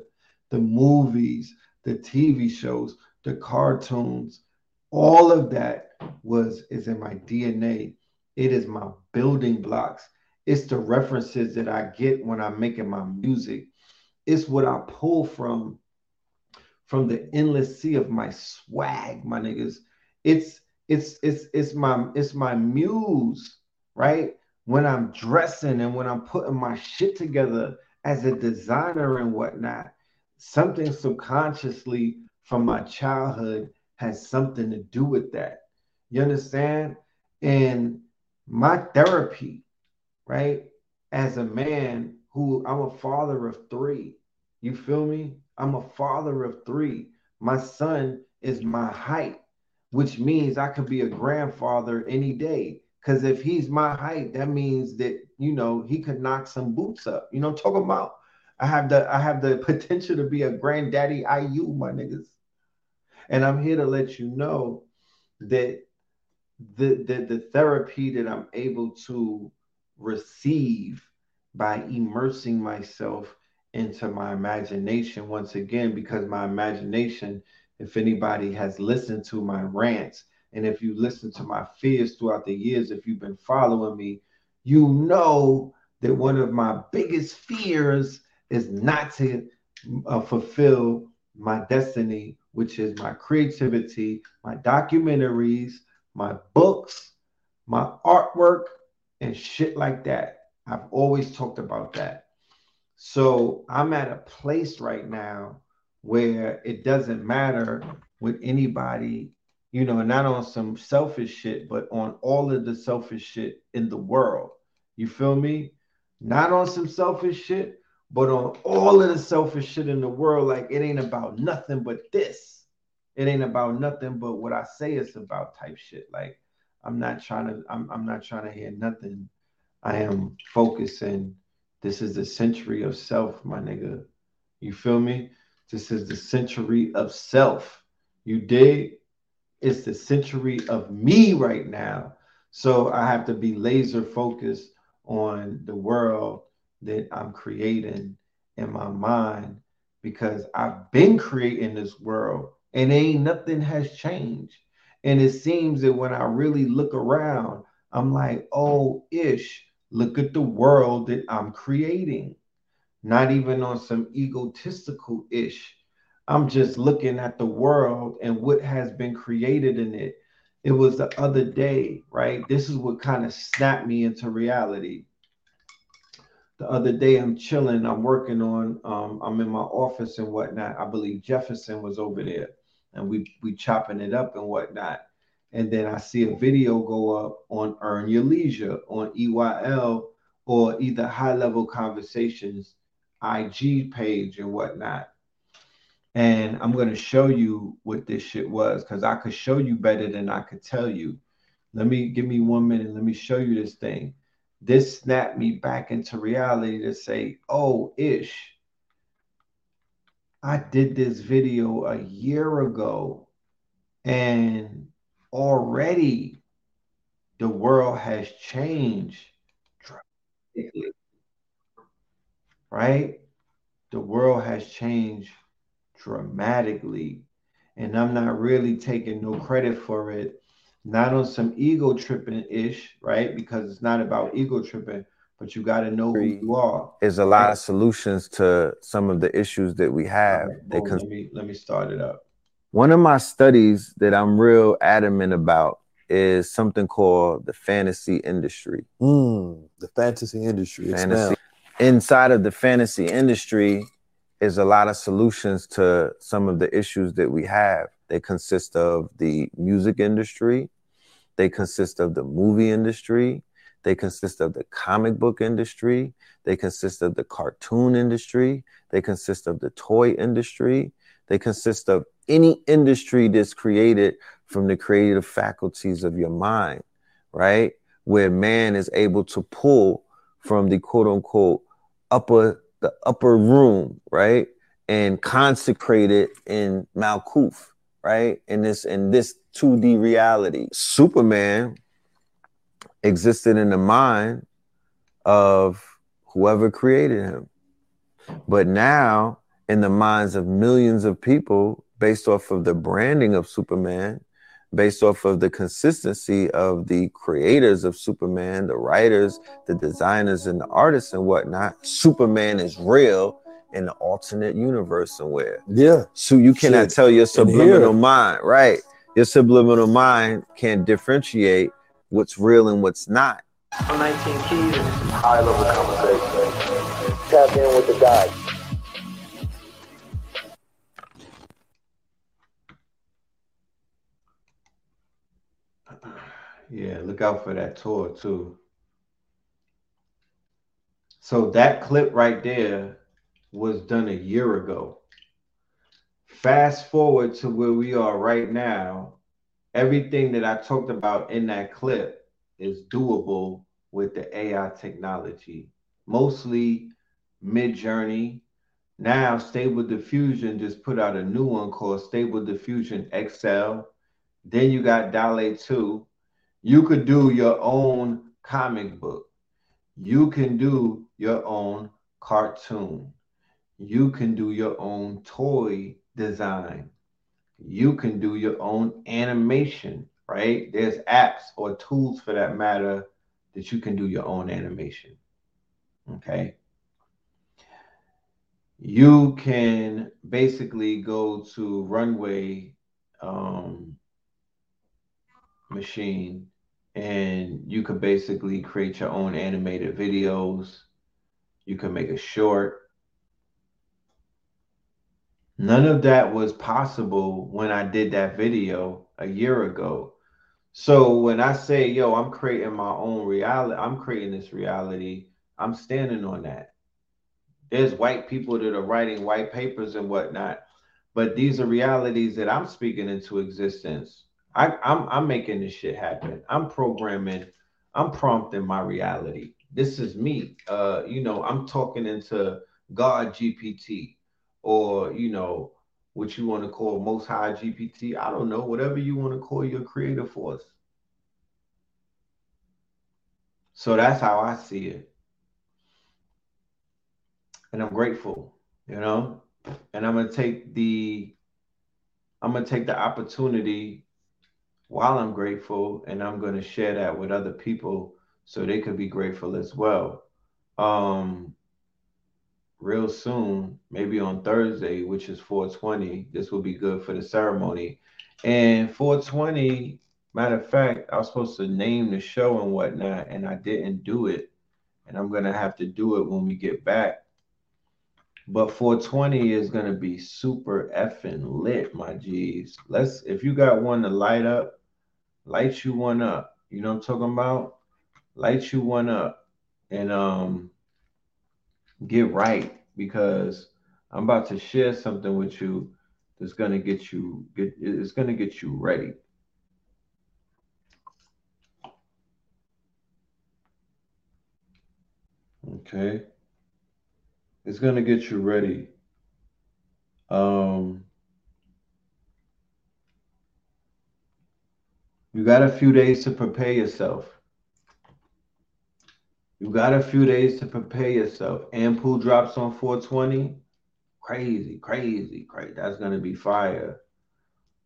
The movies, the TV shows, the cartoons, all of that was is in my DNA. It is my building blocks. It's the references that I get when I'm making my music. It's what I pull from from the endless sea of my swag, my niggas. It's it's it's it's my it's my muse, right? When I'm dressing and when I'm putting my shit together as a designer and whatnot, something subconsciously from my childhood has something to do with that. You understand? And my therapy, right? As a man who I'm a father of three. You feel me? I'm a father of three. My son is my height, which means I could be a grandfather any day. Because if he's my height, that means that you know he could knock some boots up. You know, I'm about I have the I have the potential to be a granddaddy IU, my niggas. And I'm here to let you know that the, the, the therapy that I'm able to receive by immersing myself into my imagination once again, because my imagination, if anybody has listened to my rants, and if you listen to my fears throughout the years, if you've been following me, you know that one of my biggest fears is not to uh, fulfill my destiny, which is my creativity, my documentaries, my books, my artwork, and shit like that. I've always talked about that. So I'm at a place right now where it doesn't matter with anybody, you know, not on some selfish shit, but on all of the selfish shit in the world. You feel me? Not on some selfish shit, but on all of the selfish shit in the world. Like it ain't about nothing but this. It ain't about nothing but what I say it's about type shit. Like I'm not trying to, I'm, I'm not trying to hear nothing. I am focusing. This is the century of self, my nigga. You feel me? This is the century of self. You dig? It's the century of me right now. So I have to be laser focused on the world that I'm creating in my mind because I've been creating this world and ain't nothing has changed. And it seems that when I really look around, I'm like, oh, ish, look at the world that I'm creating. Not even on some egotistical ish. I'm just looking at the world and what has been created in it. It was the other day, right? This is what kind of snapped me into reality. The other day, I'm chilling, I'm working on, um, I'm in my office and whatnot. I believe Jefferson was over there and we we chopping it up and whatnot. And then I see a video go up on Earn Your Leisure on EYL or either High Level Conversations IG page and whatnot. And I'm gonna show you what this shit was because I could show you better than I could tell you. Let me give me one minute. Let me show you this thing. This snapped me back into reality to say, oh, ish I did this video a year ago and already the world has changed drastically. Right? The world has changed dramatically. And I'm not really taking no credit for it. Not on some ego tripping ish, right? Because it's not about ego tripping, but you got to know who you are. There's a lot of solutions to some of the issues that we have. Right, oh, let me let me start it up. One of my studies that I'm real adamant about is something called the fantasy industry. Mm, the fantasy industry. Fantasy. Inside of the fantasy industry is a lot of solutions to some of the issues that we have. They consist of the music industry, they consist of the movie industry, they consist of the comic book industry. They consist of the cartoon industry. They consist of the toy industry. They consist of any industry that's created from the creative faculties of your mind, right? Where man is able to pull from the quote unquote upper the upper room, right? And consecrate it in Malkuth, right? In this in this 2D reality. Superman existed in the mind of whoever created him. But now, in the minds of millions of people, based off of the branding of Superman, based off of the consistency of the creators of Superman, the writers, the designers, and the artists and whatnot, Superman is real in the alternate universe somewhere. Yeah. So you cannot Shit. tell your subliminal mind, right? Your subliminal mind can't differentiate what's real and what's not. 19 keys and high level conversation. Tap in with the guys. Yeah, look out for that tour too. So that clip right there was done a year ago. Fast forward to where we are right now, everything that I talked about in that clip is doable with the AI technology, mostly Midjourney. Now, Stable Diffusion just put out a new one called Stable Diffusion XL. Then you got DALL-E 2. You could do your own comic book. You can do your own cartoon. You can do your own toy design you can do your own animation, right? There's apps or tools for that matter that you can do your own animation. Okay. You can basically go to Runway um, machine and you could basically create your own animated videos. You could make a short. None of that was possible when I did that video a year ago. So when I say, yo, I'm creating my own reality, I'm creating this reality, I'm standing on that. There's white people that are writing white papers and whatnot, but these are realities that I'm speaking into existence. I, I'm I'm making this shit happen. I'm programming, I'm prompting my reality. This is me. Uh, you know, I'm talking into God GPT or you know what you want to call most high GPT. I don't know, whatever you want to call your creative force. So that's how I see it. And I'm grateful, you know, and I'm gonna take the I'm gonna take the opportunity while I'm grateful, and I'm gonna share that with other people so they could be grateful as well. Um real soon, maybe on Thursday, which is 420. This will be good for the ceremony. And 420, matter of fact, I was supposed to name the show and whatnot, and I didn't do it. And I'm gonna have to do it when we get back. But 420 is gonna be super effing lit, my G's. Let's if you got one to light up, light you one up. You know what I'm talking about? Light you one up. And um get right because I'm about to share something with you that's gonna get you get it's gonna get you ready. Okay. It's gonna get you ready. Um you got a few days to prepare yourself. You got a few days to prepare yourself. A Mule drops on 420. Crazy, crazy, crazy. That's going to be fire.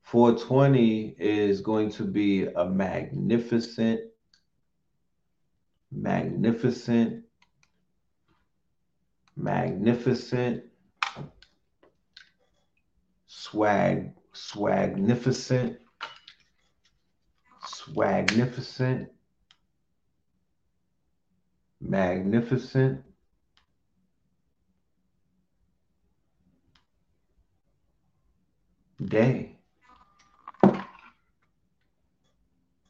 420 is going to be a magnificent, magnificent, magnificent, swag, swagnificent, swagnificent magnificent day.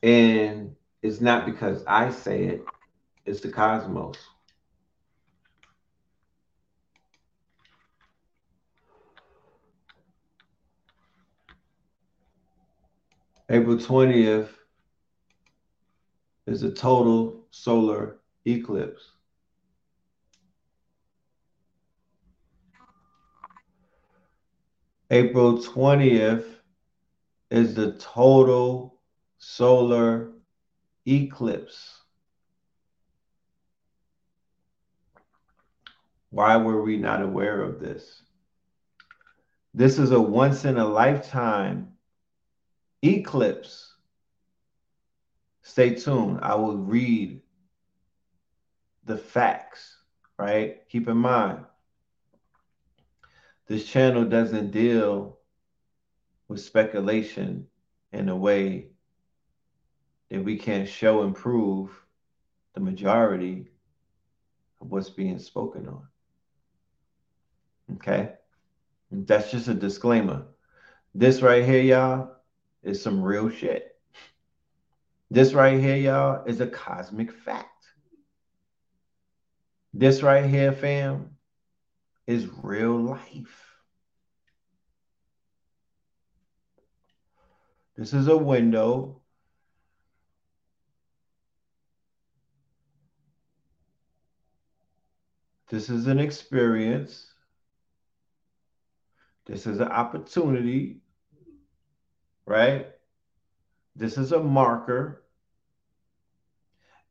And it's not because I say it, it's the cosmos. April 20th is a total solar eclipse. April 20th is the total solar eclipse. Why were we not aware of this? This is a once in a lifetime eclipse. Stay tuned. I will read the facts, right? Keep in mind, this channel doesn't deal with speculation in a way that we can't show and prove the majority of what's being spoken on. Okay? That's just a disclaimer. This right here, y'all, is some real shit. This right here, y'all, is a cosmic fact. This right here, fam, is real life. This is a window. This is an experience. This is an opportunity, right? This is a marker.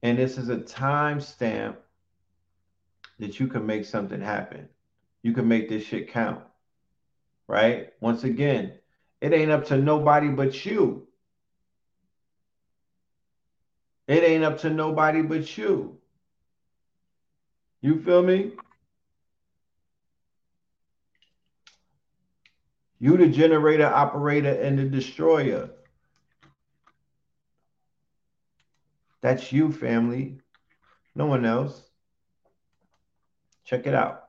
And this is a time stamp that you can make something happen. You can make this shit count. Right? Once again, it ain't up to nobody but you. It ain't up to nobody but you. You feel me? You the generator, operator, and the destroyer. That's you, family. No one else. Check it out.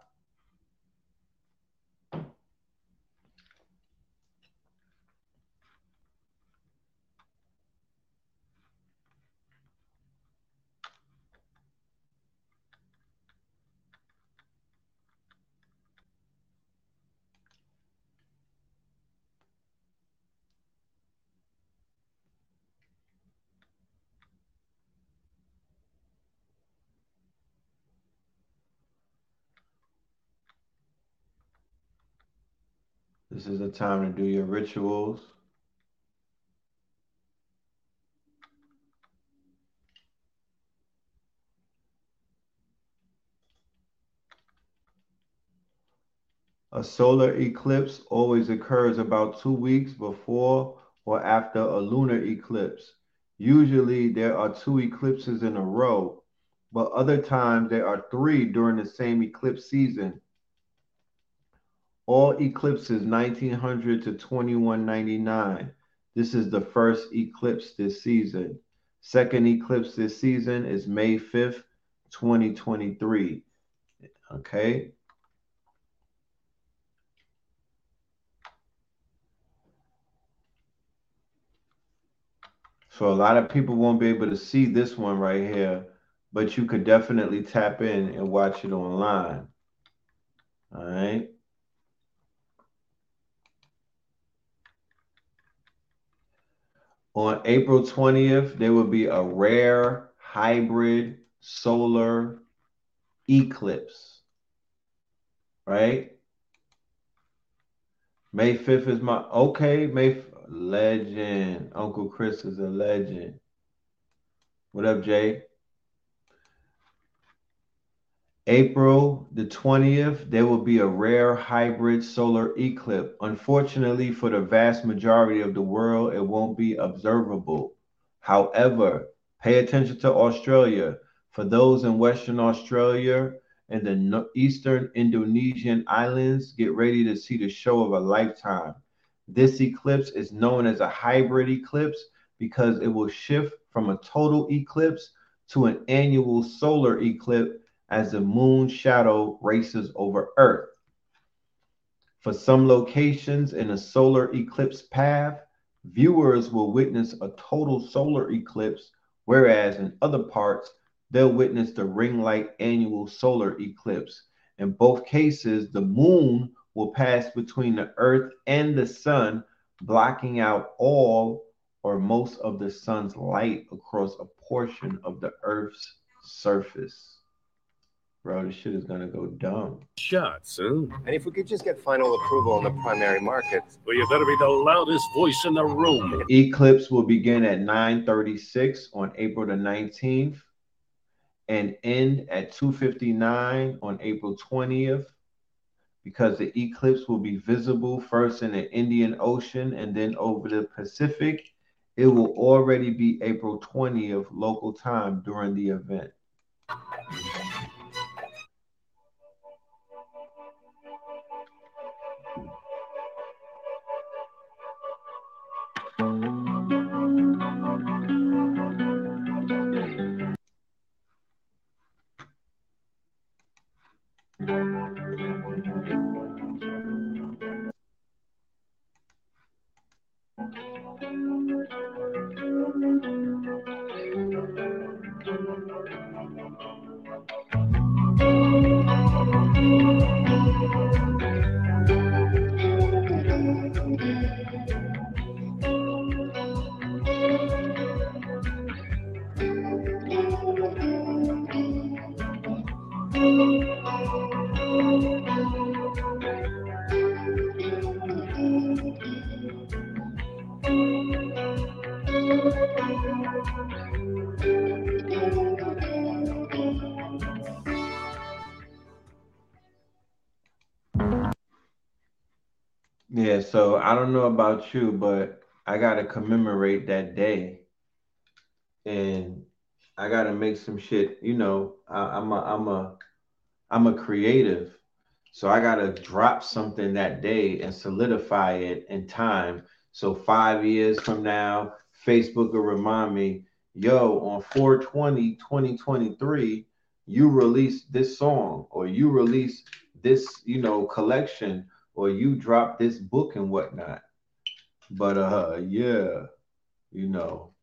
This is the time to do your rituals. A solar eclipse always occurs about two weeks before or after a lunar eclipse. Usually there are two eclipses in a row, but other times there are three during the same eclipse season. All eclipses 1900 to 2199. This is the first eclipse this season. Second eclipse this season is May 5th, 2023. Okay. So a lot of people won't be able to see this one right here, but you could definitely tap in and watch it online. All right. On April 20th, there will be a rare hybrid solar eclipse. Right? May 5th is my okay, May legend. Uncle Chris is a legend. What up, Jay? April the 20th, there will be a rare hybrid solar eclipse. Unfortunately, for the vast majority of the world, it won't be observable. However, pay attention to Australia. For those in Western Australia and the Eastern Indonesian islands, get ready to see the show of a lifetime. This eclipse is known as a hybrid eclipse because it will shift from a total eclipse to an annular solar eclipse as the moon shadow races over Earth. For some locations in a solar eclipse path, viewers will witness a total solar eclipse, whereas in other parts, they'll witness the ring light annular solar eclipse. In both cases, the moon will pass between the earth and the sun, blocking out all or most of the sun's light across a portion of the earth's surface. Bro, this shit is gonna go dumb. Shot soon. And if we could just get final approval on the primary market. Well, you better be the loudest voice in the room. Eclipse will begin at 9:36 on April the 19th and end at 2:59 on April 20th because the eclipse will be visible first in the Indian Ocean and then over the Pacific. It will already be April 20th local time during the event. I don't know about you, but I gotta commemorate that day. And I gotta make some shit. You know, I, I'm a I'm a I'm a creative, so I gotta drop something that day and solidify it in time. So five years from now, Facebook will remind me, yo, on 420 2023, you released this song or you released this, you know, collection or you drop this book and whatnot. But uh yeah, you know,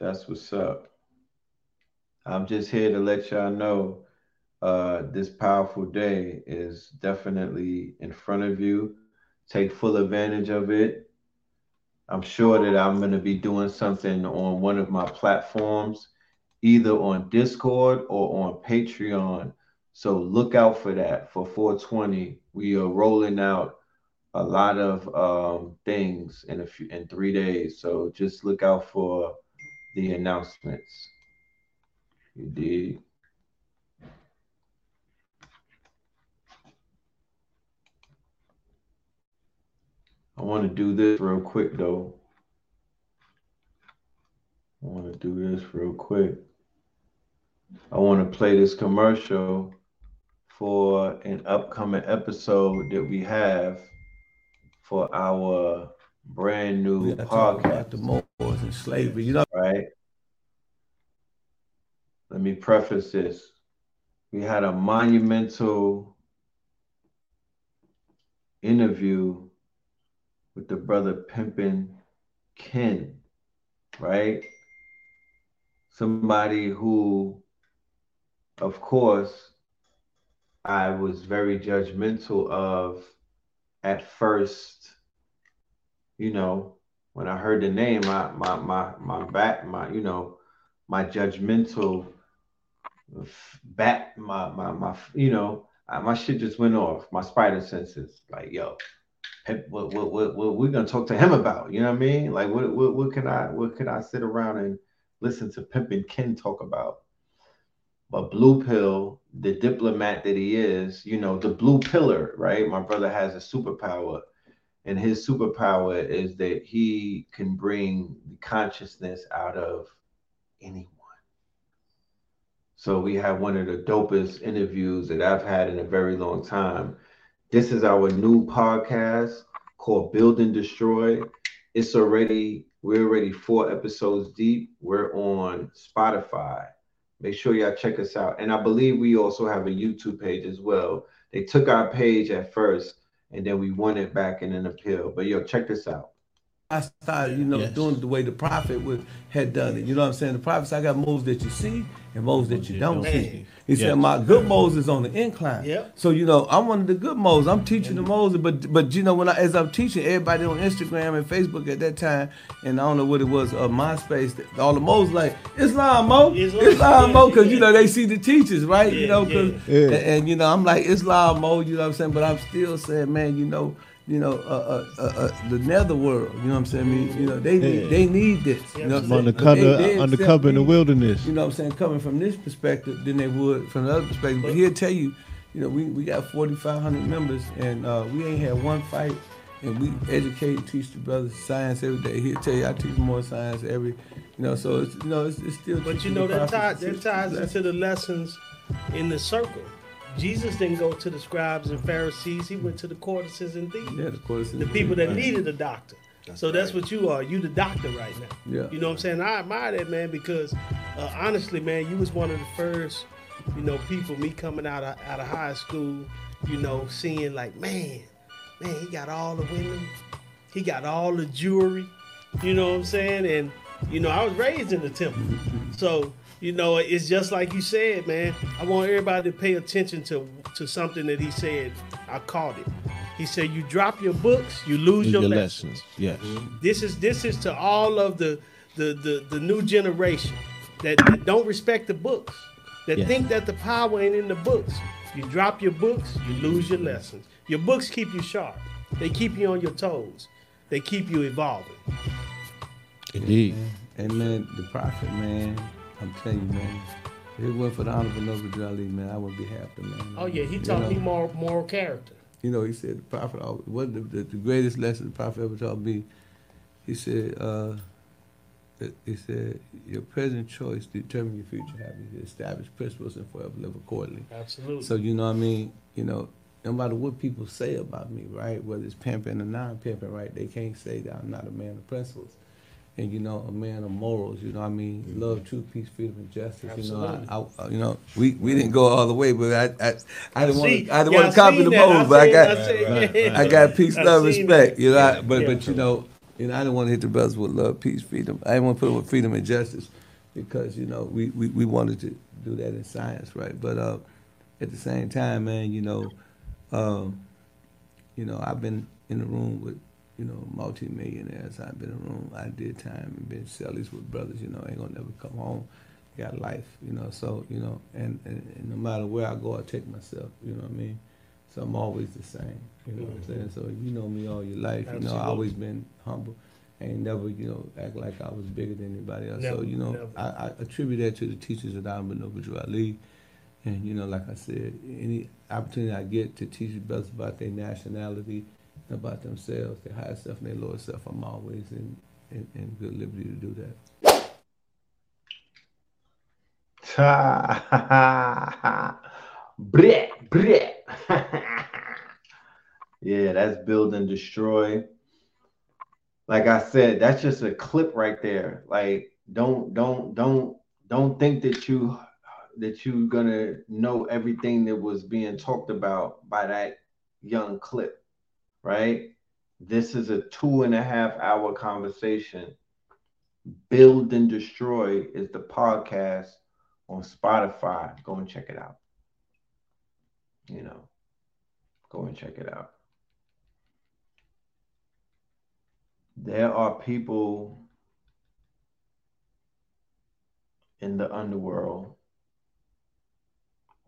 that's what's up. I'm just here to let y'all know uh, this powerful day is definitely in front of you. Take full advantage of it. I'm sure that I'm going to be doing something on one of my platforms, either on Discord or on Patreon. So look out for that for 420. We are rolling out a lot of um, things in a few in three days. So just look out for the announcements. You did. I want to do this real quick though. I want to do this real quick. I want to play this commercial for an upcoming episode that we have for our brand new Yeah, podcast. the Moors and slavery. You know, right? Let me preface this. We had a monumental interview with the brother Pimpin Ken, right? Somebody who, of course, I was very judgmental of at first, you know, when I heard the name, my my my my back, my you know, my judgmental back, my my my you know, my shit just went off. My spider senses, like yo, what what what what we gonna talk to him about? You know what I mean? Like what what what can I what can I sit around and listen to Pimpin Ken talk about? But Blue Pill, the diplomat that he is, you know, the blue pillar, right? My brother has a superpower and his superpower is that he can bring the consciousness out of anyone. So we have one of the dopest interviews that I've had in a very long time. This is our new podcast called Build and Destroy. It's already we're already four episodes deep. We're on Spotify. Make sure y'all check us out. And I believe we also have a YouTube page as well. They took our page at first and then we won it back in an appeal. But yo, check this out. I started, you know, doing it the way the prophet would had done it. You know what I'm saying? The prophet said, I got moves that you see and moves that you don't see. He said, My good moves is on the incline. Yep. So, you know, I'm one of the good Moors. I'm teaching the Moors, but but you know, when I as I'm teaching everybody on Instagram and Facebook at that time, and I don't know what it was, uh, MySpace, all the Moors like, Islam Mo, Islam Mo, because you know they see the teachers, right? you know, because yeah. and, and, you know, I'm like Islam Mo, you know what I'm saying? But I'm still saying, man, you know, you know, uh, uh, uh, uh, the netherworld, you know what I'm saying? I mean, you know, they need Yeah. they need this. You know what I'm saying? Undercover, They- they undercover in the wilderness. You know what I'm saying? Coming from this perspective than they would from the other perspective. But he'll tell you, you know, we, we got 4,500 members and uh, we ain't had one fight. And we educate teach the brothers science every day. He'll tell you I teach more science every, you know. So it's you know it's, it's still. But you know the that ties prophets, that ties into the lessons in the circle. Jesus didn't go to the scribes and Pharisees. He went to the courtesans and thieves. Yeah, the courtesans The people that right. needed a doctor. so that's what you are. You the doctor right now. Yeah. You know what I'm saying? I admire that man because uh, honestly, man, you was one of the first, you know, people. Me coming out of out of high school, you know, seeing like, man, man, he got all the women, he got all the jewelry. You know what I'm saying? And you know, I was raised in the temple, so you know, it's just like you said, man. I want everybody to pay attention to to something that he said. I caught it. He said, "You drop your books, you lose your, lessons." Yes. This is this is to all of the the the, the new generation that, that don't respect the books, that Yeah. think that the power ain't in the books. You drop your books, you lose your lessons. Your books keep you sharp. They keep you on your toes. They keep you evolving. Indeed. And man, the prophet, man, I'm telling you, man, if it wasn't for the honorable Noble Drew Ali, man, I wouldn't be happy, man. Oh yeah, he taught know? me more moral character. You know, he said the prophet always, what the, the, the greatest lesson the prophet ever taught me. He said, uh, he said, your present choice determines your future happiness. Establish principles and forever live accordingly. Absolutely. So you know what I mean? You know, no matter what people say about me, right? Whether it's pimping or non-pimping, right? They can't say that I'm not a man of principles. And you know, a man of morals. You know, what I mean, love, truth, peace, freedom, and justice. You know, I, I, you know, we, we didn't go all the way, but I I, I didn't want to I didn't yeah, want to copy the that. I mold, but I got I seen- Right, right, I got peace, love, respect. that. You know, I, Yeah, but yeah. but you know, you know, I didn't want to hit the brothers with love, peace, freedom. I didn't want to put it with freedom and justice because you know we, we, we wanted to do that in science, right? But uh, at the same time, man, you know, um, you know, I've been in the room with you know multi-millionaires. I've been room. I did time and been cellies with brothers. You know, ain't gonna never come home. Got life, you know. So you know, and, and, and no matter where I go, I take myself. You know what I mean? So I'm always the same. You know what I'm saying? So you know me all your life. You know, I Absolutely. always been humble. I ain't never, you know, act like I was bigger than anybody else. so, Never, you know. I, I attribute that to the teachers of Don Benoba Ali. And, you know, like I said, any opportunity I get to teach the brothers about their nationality, about themselves, their higher self and their lower self, I'm always in, in, in good liberty to do that. Bleh, bleh. yeah, that's build and destroy. Like I said, that's just a clip right there. Like, don't, don't, don't, don't think that you that you're gonna know everything that was being talked about by that young clip, right? This is a two and a half hour conversation. Build and Destroy is the podcast on Spotify. Go and check it out. You know, go and check it out. There are people in the underworld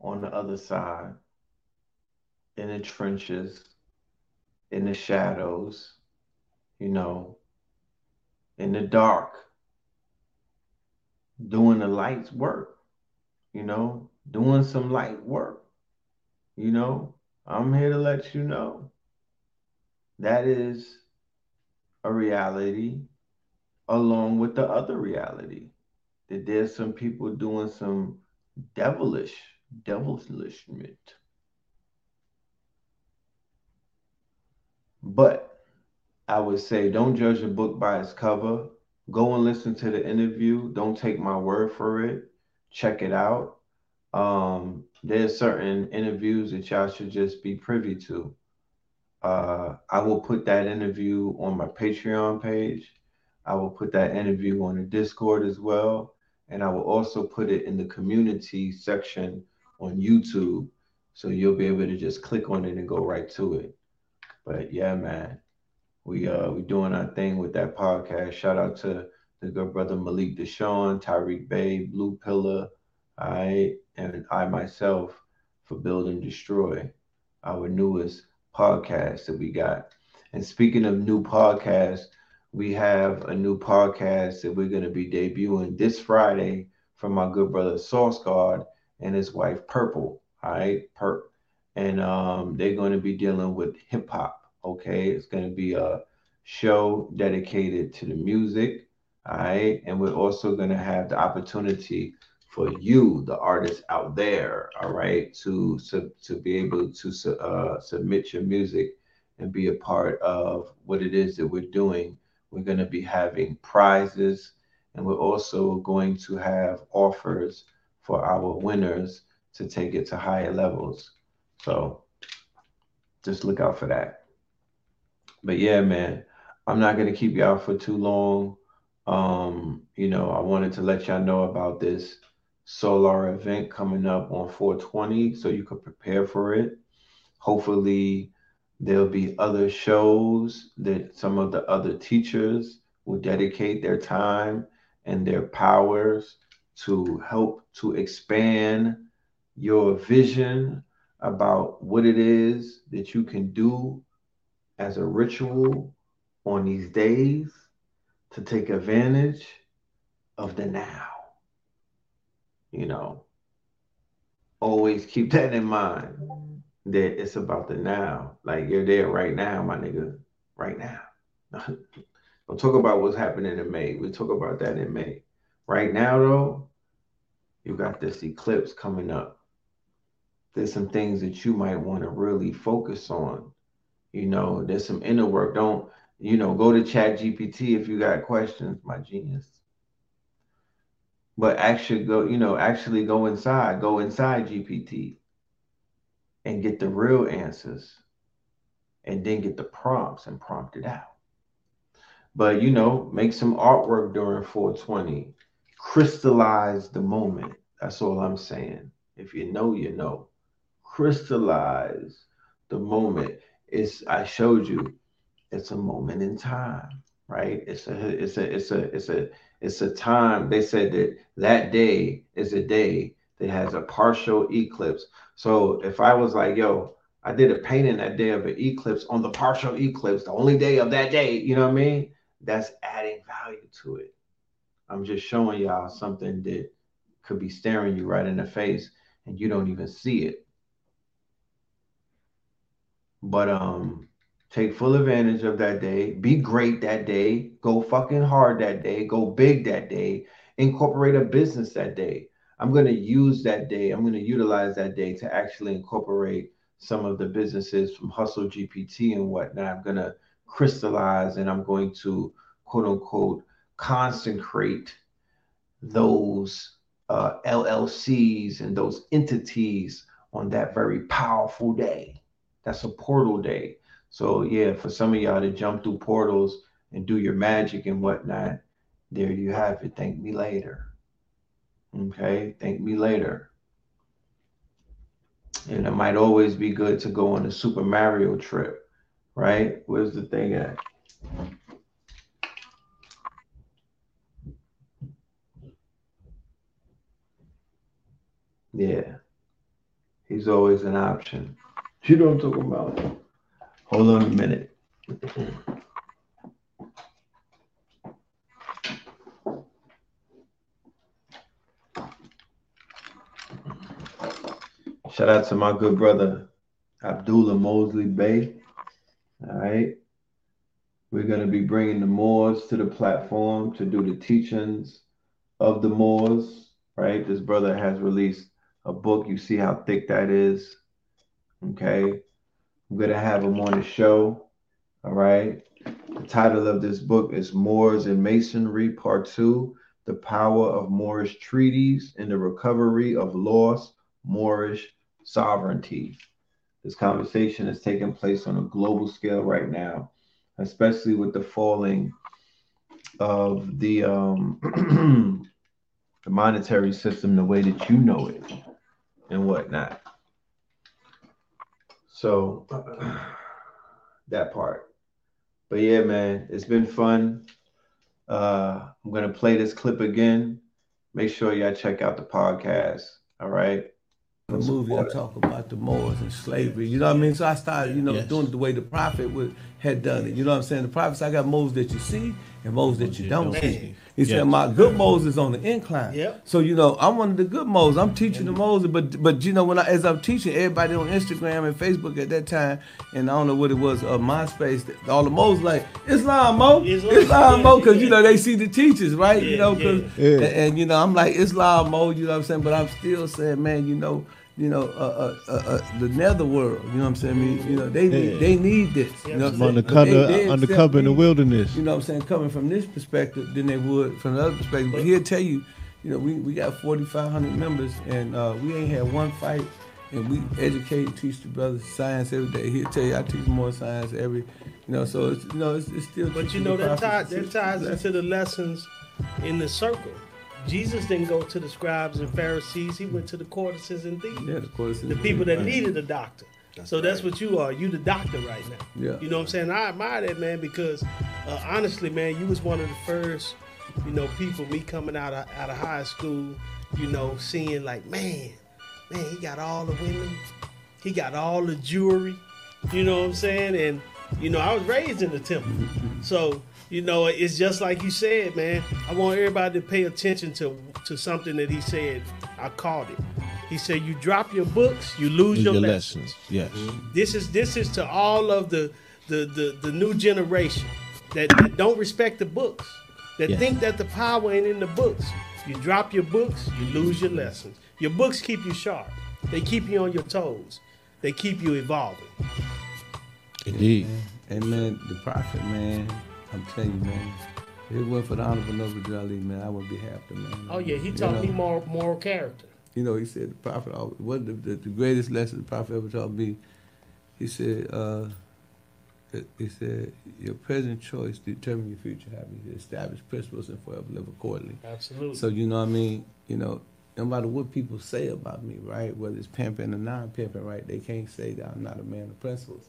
on the other side, in the trenches, in the shadows, you know, in the dark, doing the light's work, you know, doing some light work. You know, I'm here to let you know that is a reality along with the other reality that there's some people doing some devilish devilishment but i would say don't judge a book by its cover. Go and listen to the interview. Don't take my word for it. Check it out. Um there's certain interviews that y'all should just be privy to. Uh i will put that interview on my patreon page. I will put that interview on the discord as well. And i will also put it in the community section on youtube. So you'll be able to just click on it and go right to it but yeah man we uh we doing our thing with that podcast shout out to the good brother malik deshawn tyreek bay blue pillar I and I myself for Build and Destroy, our newest podcast that we got. And speaking of new podcasts, we have a new podcast that we're going to be debuting this Friday from my good brother Sauce Guard and his wife Purple. All right, Perp. And um, they're going to be dealing with hip hop. Okay, it's going to be a show dedicated to the music. All right, and we're also going to have the opportunity for you, the artists out there, all right, to to, to be able to uh, submit your music and be a part of what it is that we're doing. We're going to be having prizes, and we're also going to have offers for our winners to take it to higher levels. So just look out for that. But yeah, man, I'm not to keep y'all for too long. Um, you know, I wanted to let y'all know about this solar event coming up on 420 so you could prepare for it. Hopefully, there'll be other shows that some of the other teachers will dedicate their time and their powers to help to expand your vision about what it is that you can do as a ritual on these days to take advantage of the now you know, always keep that in mind that it's about the now. Like you're there right now, my nigga, right now. We'll talk about what's happening in May. We'll talk about that in May. Right now, though, you got this eclipse coming up. There's some things that you might want to really focus on. You know, there's some inner work. Don't, you know, go to Chat GPT if you got questions, my genius. But actually go, you know, actually go inside, go inside GPT and get the real answers and then get the prompts and prompt it out. But you know, make some artwork during 420. Crystallize the moment. That's all I'm saying. If you know, you know. Crystallize the moment. It's I showed you, it's a moment in time, right? It's a it's a it's a it's a it's a time. They said that that day is a day that has a partial eclipse. So if I was like, yo, I did a painting that day of an eclipse on the partial eclipse, the only day of that day, you know what I mean? That's adding value to it. I'm just showing y'all something that could be staring you right in the face and you don't even see it. But um take full advantage of that day. Be great that day. Go fucking hard that day. Go big that day. Incorporate a business that day. I'm going to use that day. I'm going to utilize that day to actually incorporate some of the businesses from Hustle GPT and whatnot. I'm going to crystallize and I'm going to quote unquote consecrate those uh, LLCs and those entities on that very powerful day. That's a portal day. So yeah, for some of y'all to jump through portals and do your magic and whatnot, there you have it. Thank me later. Okay, thank me later. And it might always be good to go on a Super Mario trip, right? Where's the thing at? Yeah, he's always an option. You know what I'm talking about? Hold on a minute. Shout out to my good brother Abdullah Mosley Bey. All right. We're going to be bringing the Moors to the platform to do the teachings of the Moors. Right. This brother has released a book. You see how thick that is. Okay. I'm going to have him on the show. All right. The title of this book is Moors and Masonry, Part Two The Power of Moorish Treaties and the Recovery of Lost Moorish Sovereignty. This conversation is taking place on a global scale right now, especially with the falling of the um, the monetary system the way that you know it and whatnot. So that part. But yeah, man, it's been fun. Uh, I'm gonna play this clip again. Make sure y'all check out the podcast. All right. The movie I talk about the Moors and slavery. You know what I mean? So I started, you know, Yes. doing it the way the prophet would had done it. You know what I'm saying? The prophets, I got Moors that you see and Moors that you don't see. He Yes. said, My good Moors on the incline. Yep. So, you know, I'm one of the good Moors. I'm teaching the Moors, but but you know, when I as I'm teaching everybody on Instagram and Facebook at that time, and I don't know what it was, uh, MySpace, all the Moors like, Islam Mo, Islam, Islam yeah, Mo, because you know they see the teachers, right? you Yeah, know, because yeah. and, and, you know, I'm like Islam mode, you know what I'm saying? But I'm still saying, man, you know, you know, uh, uh, uh, uh, the netherworld, you know what I'm saying? I mean, you know, they need, Yeah. they need this. You know what I'm saying? Undercover, They- they undercover in the wilderness. You know what I'm saying? Coming from this perspective than they would from the other perspective. But he'll tell you, you know, we, we got 4,500 members and uh, we ain't had one fight and we educate teach the brothers science every day. He'll tell you I teach more science every, you know, so it's, you know, it's, it's still But you know the that ties prophets. that ties into the lessons in the circle. Jesus didn't go to the scribes and Pharisees. He went to the courtesans and thieves. Yeah, the courtesans The people that and needed a doctor. so that's what you are. You the doctor right now. Yeah. You know what I'm saying? I admire that man because uh, honestly, man, you was one of the first, you know, people. Me coming out of out of high school, you know, seeing like, man, man, he got all the women, he got all the jewelry. You know what I'm saying? And you know, I was raised in the temple, so you know, it's just like you said, man. I want everybody to pay attention to to something that he said. I caught it. He said, "You drop your books, you lose your, your lessons." lessons. Yes. Mm-hmm. This is this is to all of the the the, the new generation. that, that don't respect the books, that Yeah. think that the power ain't in the books. You drop your books, you lose your lessons. Your books keep you sharp. They keep you on your toes. They keep you evolving. Indeed. Amen. man, the prophet, man, I'm telling you, man, if it wasn't for the Honorable Noble Drew Ali, man, I wouldn't be happy, man. Oh yeah, he taught know? me more moral character. You know, he said the prophet always, what the, the, the greatest lesson the prophet ever taught me, he said, uh, he said, your present choice determines your future happiness. Establish principles and forever live accordingly. Absolutely. So you know what I mean? You know, no matter what people say about me, right? Whether it's pimping or non-pimping, right? They can't say that I'm not a man of principles.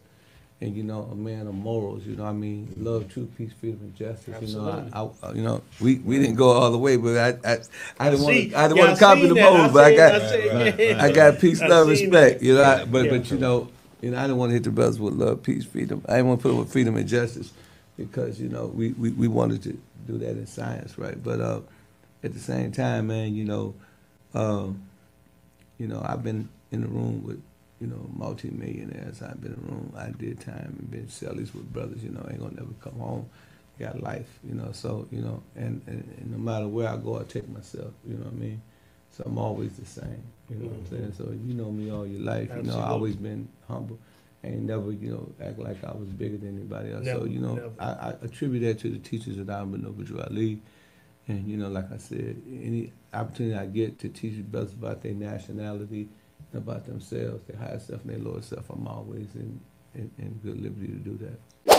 And you know, a man of morals. You know, what I mean, love, truth, peace, freedom, and justice. You know, I, I, you know, we, we didn't go all the way, but I I, I didn't want to I didn't yeah, want to copy the that. Mold, but I got I seen- yeah. I got peace, love, respect. that. You know, Yeah, but yeah. but you know, you know, I didn't want to hit the brothers with love, peace, freedom. I didn't want to put it with freedom and justice because you know we, we, we wanted to do that in science, right? But uh, at the same time, man, you know, um, you know, I've been in the room with you know multi-millionaires. I've been in room. I did time and been cellies with brothers. You know, ain't gonna never come home. Got life, you know. So you know, and, and, and no matter where I go, I take myself. You know what I mean? So I'm always the same. You know what I'm mm-hmm. saying? So you know me all your life. You know, I always been humble. I ain't never, you know, act like I was bigger than anybody else. so Never, you know. I, I attribute that to the teachers Honorable Noble Drew Ali. And you know, like I said, any opportunity I get to teach brothers about their nationality, about themselves, their higher self and their lower self, I'm always in, in, in good liberty to do that.